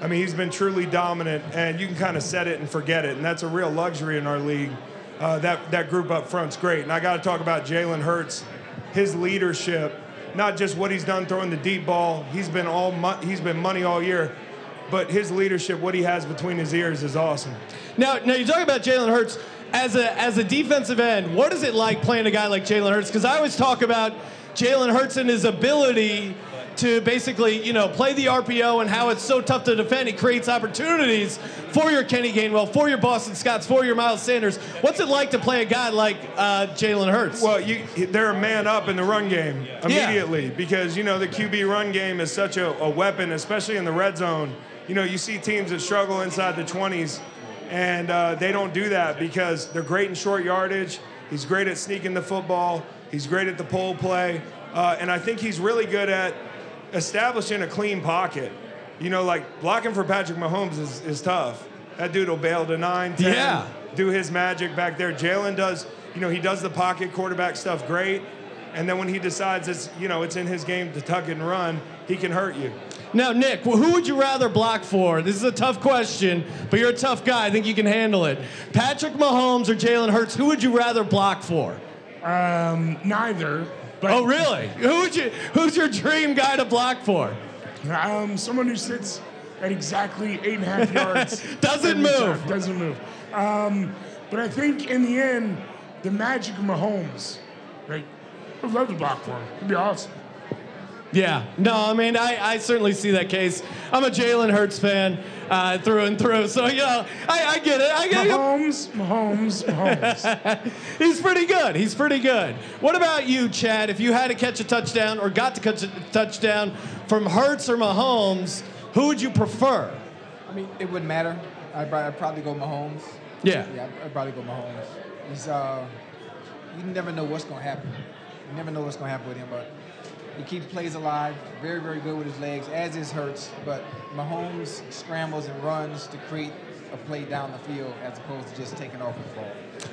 I mean, he's been truly dominant, and you can kind of set it and forget it, and that's a real luxury in our league. Uh, that that group up front's great, and I got to talk about Jalen Hurts, his leadership, not just what he's done throwing the deep ball. He's been all mo- he's been money all year, but his leadership, what he has between his ears, is awesome. Now, now you're talking about Jalen Hurts as a as a defensive end. What is it like playing a guy like Jalen Hurts? Because I always talk about Jalen Hurts and his ability to basically, you know, play the RPO and how it's so tough to defend. It creates opportunities for your Kenny Gainwell, for your Boston Scotts, for your Miles Sanders. What's it like to play a guy like uh, Jalen Hurts? Well, you, they're a man up in the run game immediately because you know the QB run game is such a, a weapon, especially in the red zone. You know, you see teams that struggle inside the 20s, and uh, they don't do that because they're great in short yardage. He's great at sneaking the football. He's great at the pull play, uh, and I think he's really good at establishing a clean pocket. You know, like blocking for Patrick Mahomes is, is tough. That dude will bail to nine, 10, Yeah. do his magic back there. Jalen does, you know, he does the pocket quarterback stuff great. And then when he decides it's, you know, it's in his game to tuck and run, he can hurt you. Now, Nick, wh- who would you rather block for? This is a tough question, but you're a tough guy. I think you can handle it. Patrick Mahomes or Jalen Hurts? Who would you rather block for? Um, neither. But Oh, really? Who would you? Who's your dream guy to block for? Um, someone who sits at exactly eight and a half yards. Doesn't move. time, Doesn't move. Um, but I think in the end, the magic of Mahomes, right? I'd love to block for him. It'd be awesome. Yeah. No, I mean, I, I certainly see that case. I'm a Jalen Hurts fan uh, through and through, so you know, I, I get it. I get it. Mahomes, Mahomes, Mahomes. He's pretty good. He's pretty good. What about you, Chad? If you had to catch a touchdown or got to catch a touchdown from Hurts or Mahomes, who would you prefer? I mean, it wouldn't matter. I'd, probably- I'd probably go Mahomes. Yeah. Yeah, I'd, I'd probably go Mahomes. He's, uh, you never know what's going to happen. You never know what's going to happen with him, but he keeps plays alive. Very, very good with his legs, as is Hurts. But Mahomes scrambles and runs to create a play down the field as opposed to just taking off the ball.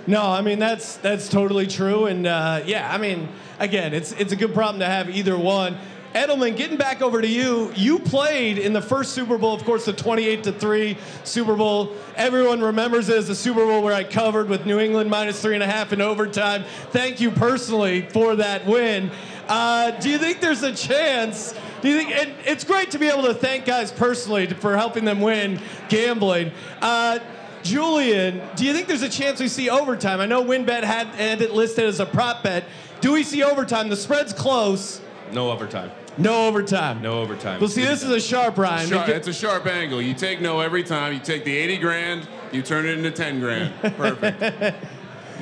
No, I mean that's that's totally true, and uh, yeah, I mean again, it's it's a good problem to have either one. Edelman, getting back over to you, you played in the first Super Bowl, of course, the 28 to three Super Bowl. Everyone remembers it as the Super Bowl where I covered with New England minus three and a half in overtime. Thank you personally for that win. Uh, do you think there's a chance? Do you think and it's great to be able to thank guys personally for helping them win gambling? Uh, Julian, do you think there's a chance we see overtime? I know WynnBet had, had it listed as a prop bet. Do we see overtime? The spread's close. No overtime. No overtime. No overtime. Well, see, this is a sharp, Ryan. Sharp, it's a sharp angle. You take no every time. You take the 80 grand, you turn it into 10 grand. Perfect.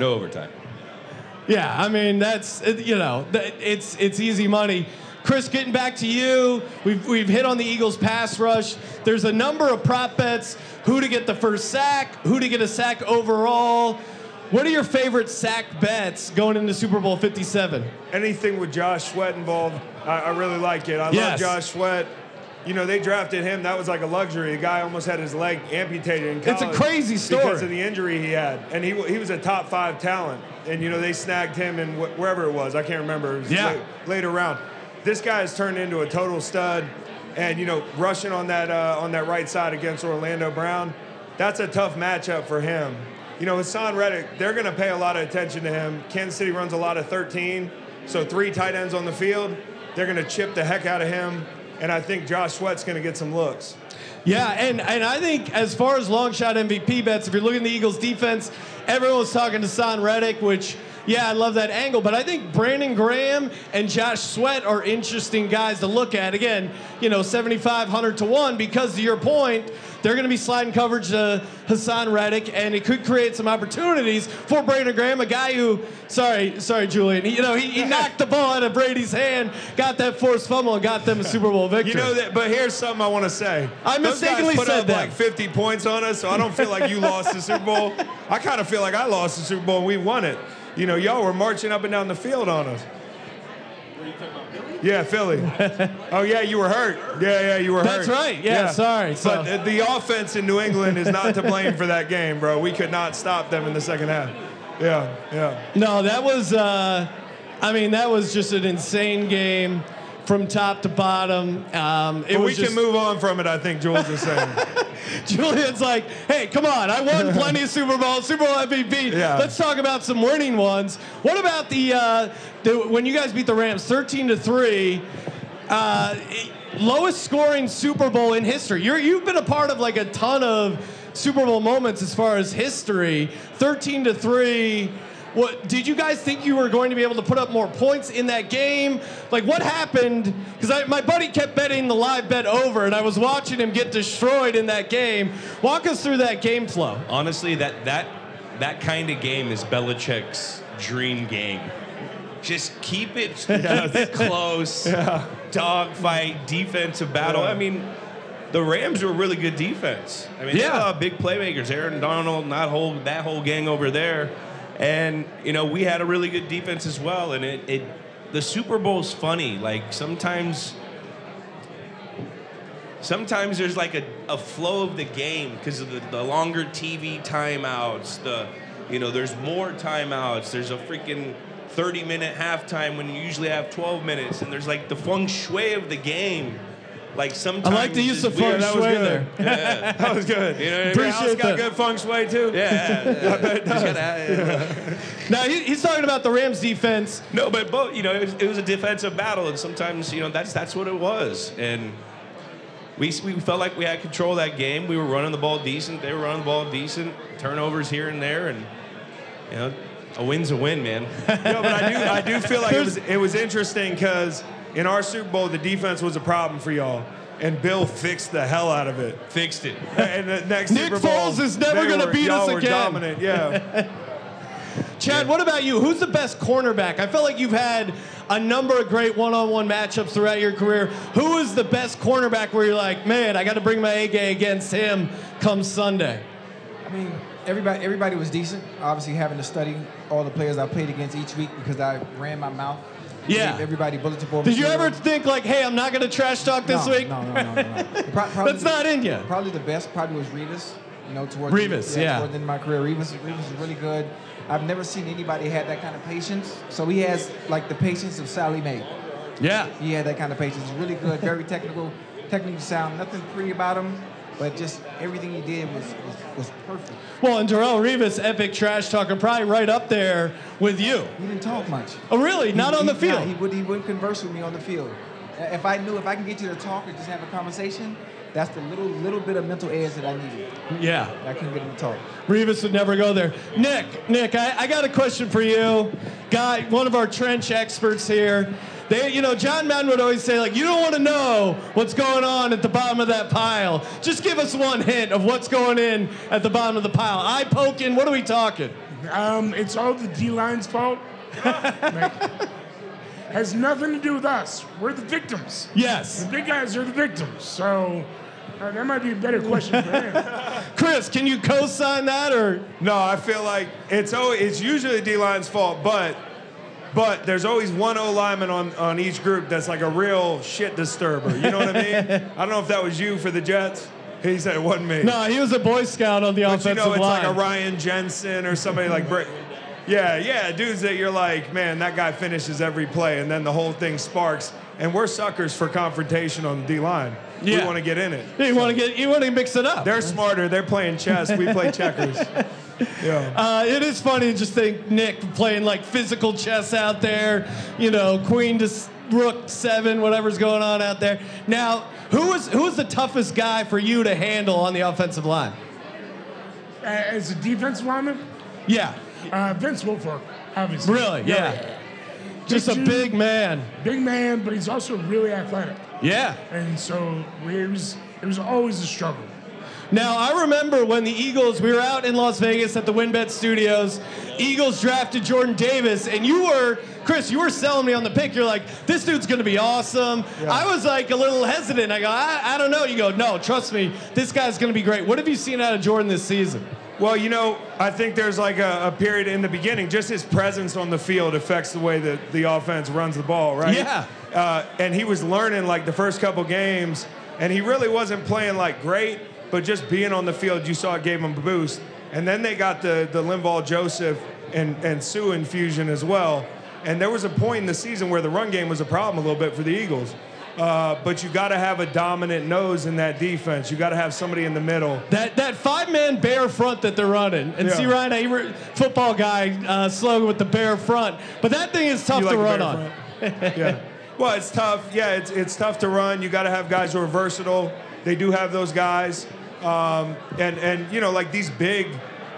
No overtime. Yeah, I mean that's you know it's it's easy money. Chris, getting back to you, we've we've hit on the Eagles pass rush. There's a number of prop bets: who to get the first sack, who to get a sack overall. What are your favorite sack bets going into Super Bowl 57? Anything with Josh Sweat involved, I, I really like it. I Yes. love Josh Sweat. You know, they drafted him. That was like a luxury. The guy almost had his leg amputated in college. It's a crazy story. because of the injury he had, and he he was a top five talent. And you know, they snagged him in wh- wherever it was. I can't remember. It was Yeah. late, later round. This guy has turned into a total stud, and you know, rushing on that uh, on that right side against Orlando Brown, that's a tough matchup for him. You know, Haason Reddick, they're going to pay a lot of attention to him. Kansas City runs a lot of 13, so three tight ends on the field. They're going to chip the heck out of him, and I think Josh Sweat's going to get some looks. Yeah, and, and I think as far as long shot MVP bets, if you're looking at the Eagles defense, everyone was talking to Son Reddick, which, Yeah, I love that angle, but I think Brandon Graham and Josh Sweat are interesting guys to look at. Again, you know, 7,500 to 1 because to your point, they're going to be sliding coverage to Haason Reddick, and it could create some opportunities for Brandon Graham, a guy who, sorry, sorry, Julian, he, you know, he, he knocked the ball out of Brady's hand, got that forced fumble, and got them a Super Bowl victory. You know that, but here's something I want to say. I Those mistakenly guys put said up that. like 50 points on us, so I don't feel like you lost the Super Bowl. I kind of feel like I lost the Super Bowl and we won it. You know, y'all were marching up and down the field on us. Were you talking about Philly? Yeah, Philly. oh yeah, you were hurt. Yeah, yeah, you were That's hurt. That's right. Yeah, sorry. So- But the, the offense in New England is not to blame for that game, bro. We could not stop them in the second half. Yeah, yeah. No, that was, uh, I mean, that was just an insane game from top to bottom. Um, it But we was just, can move on from it. I think Jules is saying. Julian's like, hey, come on, I won plenty of Super Bowls, Super Bowl MVP. Yeah. Let's talk about some winning ones. What about the, uh, the when you guys beat the Rams 13 to 3? Uh, lowest scoring Super Bowl in history. You're, you've been a part of like a ton of Super Bowl moments as far as history. 13 to 3. What did you guys think you were going to be able to put up more points in that game? Like what happened? Because my buddy kept betting the live bet over, and I was watching him get destroyed in that game. Walk us through that game flow. Honestly, that that that kind of game is Belichick's dream game. Just keep it, keep it close. Dogfight, defensive battle. I mean, the Rams were really good defense. I mean, they had a Yeah. lot of big playmakers. Aaron Donald, not whole that whole gang over there, and you know we had a really good defense as well. And it, it the Super Bowl's funny. Like sometimes sometimes there's like a, a flow of the game because of the, the longer TV timeouts. The you know there's more timeouts. There's a freaking 30 minute halftime when you usually have 12 minutes, and there's like the feng shui of the game. Like sometimes I like the use of feng shui there. Yeah. That was good. You know what I mean? Appreciate House got that. good feng shui too. Yeah, yeah. Just gotta- Now he, he's talking about the Rams defense. No, but both, you know, it was, it was a defensive battle, and sometimes, you know, that's that's what it was. And we, we felt like we had control of that game. We were running the ball decent. They were running the ball decent. Turnovers here and there, and you know, a win's a win, man. No, but I do, I do feel like it was, it was interesting because in our Super Bowl, the defense was a problem for y'all, and Bill fixed the hell out of it. Fixed it. Uh, and the next Nick Super Bowl, Foles is never gonna were- beat y'all us were again. Dominant, yeah. Chad, what about you? Who's the best cornerback? I felt like you've had a number of great one-on-one matchups throughout your career. Who is the best cornerback where you're like, man, I got to bring my A game against him come Sunday? I mean, everybody everybody was decent. Obviously, having to study all the players I played against each week because I ran my mouth. Yeah. Everybody bulletin board. Did you material. ever think like, hey, I'm not going to trash talk this no, week? No, no, no, no. no. Pro- probably That's not in you. Probably the best probably was Revis. You know, towards Revis, the, yeah. Towards the end of my career, Revis, Revis is really good. I've never seen anybody had that kind of patience. So he has like the patience of Sally Mae. Yeah. He had that kind of patience. He's really good, very technical, technically sound. Nothing pretty about him, but just everything he did was was, was perfect. Well, and Darrelle Revis, epic trash talker, probably right up there with you. He didn't talk much. Oh, really? Not He- on the he- nah, field? he would he wouldn't converse with me on the field. Uh, If I knew if I can get you to talk or just have a conversation, that's the little little bit of mental edge that I needed. Yeah. I couldn't get him to talk. Revis would never go there. Nick, Nick, I, I got a question for you. Guy, one of our trench experts here. They, you know, John Madden would always say, like, you don't want to know what's going on at the bottom of that pile. Just give us one hint of what's going in at the bottom of the pile. Eye poking, what are we talking? Um, it's all the D line's fault. Like, has nothing to do with us. We're the victims. Yes. The big guys are the victims. So uh, that might be a better question for him. Chris, can you co-sign that or? No, I feel like it's always, it's usually D line's fault, but but there's always one O lineman on, on each group that's like a real shit disturber. You know what I mean? I don't know if that was you for the Jets. He said it wasn't me. No, he was a Boy Scout on the but you offensive know, it's line. like a Ryan Jensen or somebody like Bra- Yeah, yeah, dudes that you're like, man, that guy finishes every play, and then the whole thing sparks. And we're suckers for confrontation on the D line. We Yeah. want to get in it. you want to get, you want to mix it up. They're smarter. They're playing chess. We play checkers. Yeah. Uh, it is funny to just think Nick playing like physical chess out there, you know, queen to rook seven, whatever's going on out there. Now, who is who is the toughest guy for you to handle on the offensive line? Uh, As a defensive lineman, Yeah, uh, Vince Wilfork. Obviously. Really? Yeah. Just a big man. Big man, but he's also really athletic. Yeah. And so it was it was always a struggle. Now, I remember when the Eagles, we were out in Las Vegas at the WynnBet Studios. Eagles drafted Jordan Davis, and you were, Chris, you were selling me on the pick. You're like, this dude's going to be awesome. I was like a little hesitant. I go, I, I don't know. You go, no, trust me, this guy's going to be great. What have you seen out of Jordan this season? Well, you know, I think there's like a, a period in the beginning. Just his presence on the field affects the way that the offense runs the ball, right? Yeah. Uh, and he was learning like the first couple games, and he really wasn't playing like great, but just being on the field, you saw it gave them a boost. And then they got the the Linval Joseph and and Suh infusion as well. And there was a point in the season where the run game was a problem a little bit for the Eagles. Uh, but you got to have a dominant nose in that defense. You got to have somebody in the middle. That that five man bear front that they're running, and Yeah. see Ryan, a football guy uh, slogan with the bear front, but that thing is tough to run on. yeah. Well, it's tough. Yeah, it's, it's tough to run. You got to have guys who are versatile. They do have those guys. Um, and, and, you know, like these big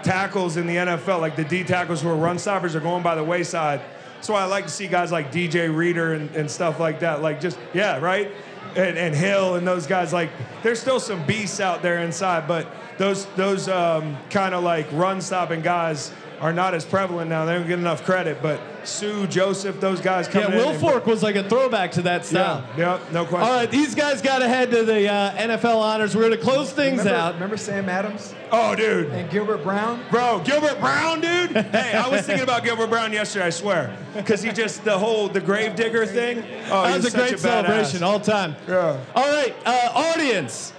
tackles in the NFL, like the D tackles who are run stoppers, are going by the wayside. That's why I like to see guys like DJ Reader and, and stuff like that. Like, just, yeah, right? And, and Hill and those guys. Like, there's still some beasts out there inside, but those, those um, kind of like run stopping guys are not as prevalent now. They don't get enough credit. But Suh, Joseph, those guys Yeah, coming in. Yeah Will and- Fork was like a throwback to that style. Yeah, yeah, no question. All right, these guys got ahead to the uh, NFL honors. We're going to close things remember, out. Remember Sam Adams Oh, dude. and Gilbert Brown? Bro, Gilbert Brown, dude. hey, I was thinking about Gilbert Brown yesterday. I swear, because he just the whole the grave digger thing. Oh, that was a great badass. celebration all time. Yeah. All right, uh, audience.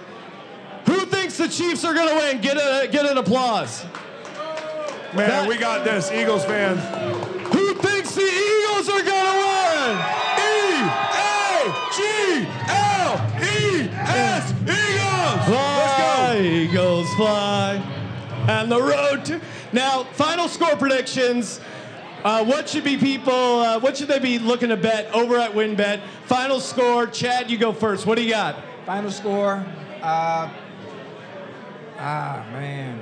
Who thinks the Chiefs are going to win? Get a get an applause. Man, That- we got this, Eagles fans. Who thinks the Eagles are going to win? E A G L E S Eagles. Fly, Eagles fly. And the road to now. Final score predictions. Uh, what should be people? Uh, what should they be looking to bet over at WynnBet? Final score. Chad, you go first. What do you got? Final score. Uh, ah, man.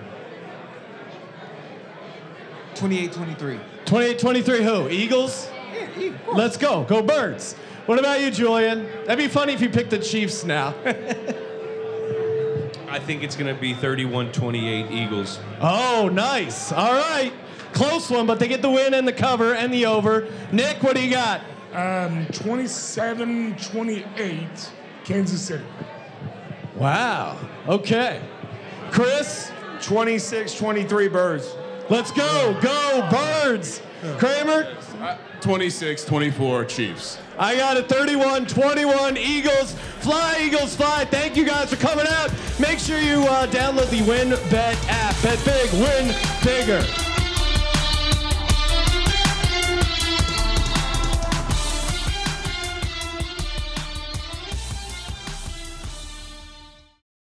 28-23. 28-23 Who? Eagles. Yeah, of. Let's go. Go Birds. What about you, Julian? That'd be funny if you picked the Chiefs now. I think it's going to be 31-28 Eagles. oh, nice. All right. Close one, but they get the win and the cover and the over. Nick, what do you got? Um, 27-28, Kansas City. Wow. Okay. Chris, 26-23 Birds. let's go. Go Birds. Kramer, 26 24 Chiefs. I got it 31 21 Eagles. Fly, Eagles, fly. Thank you guys for coming out. Make sure you uh, download the WynnBet app. Bet big, win bigger.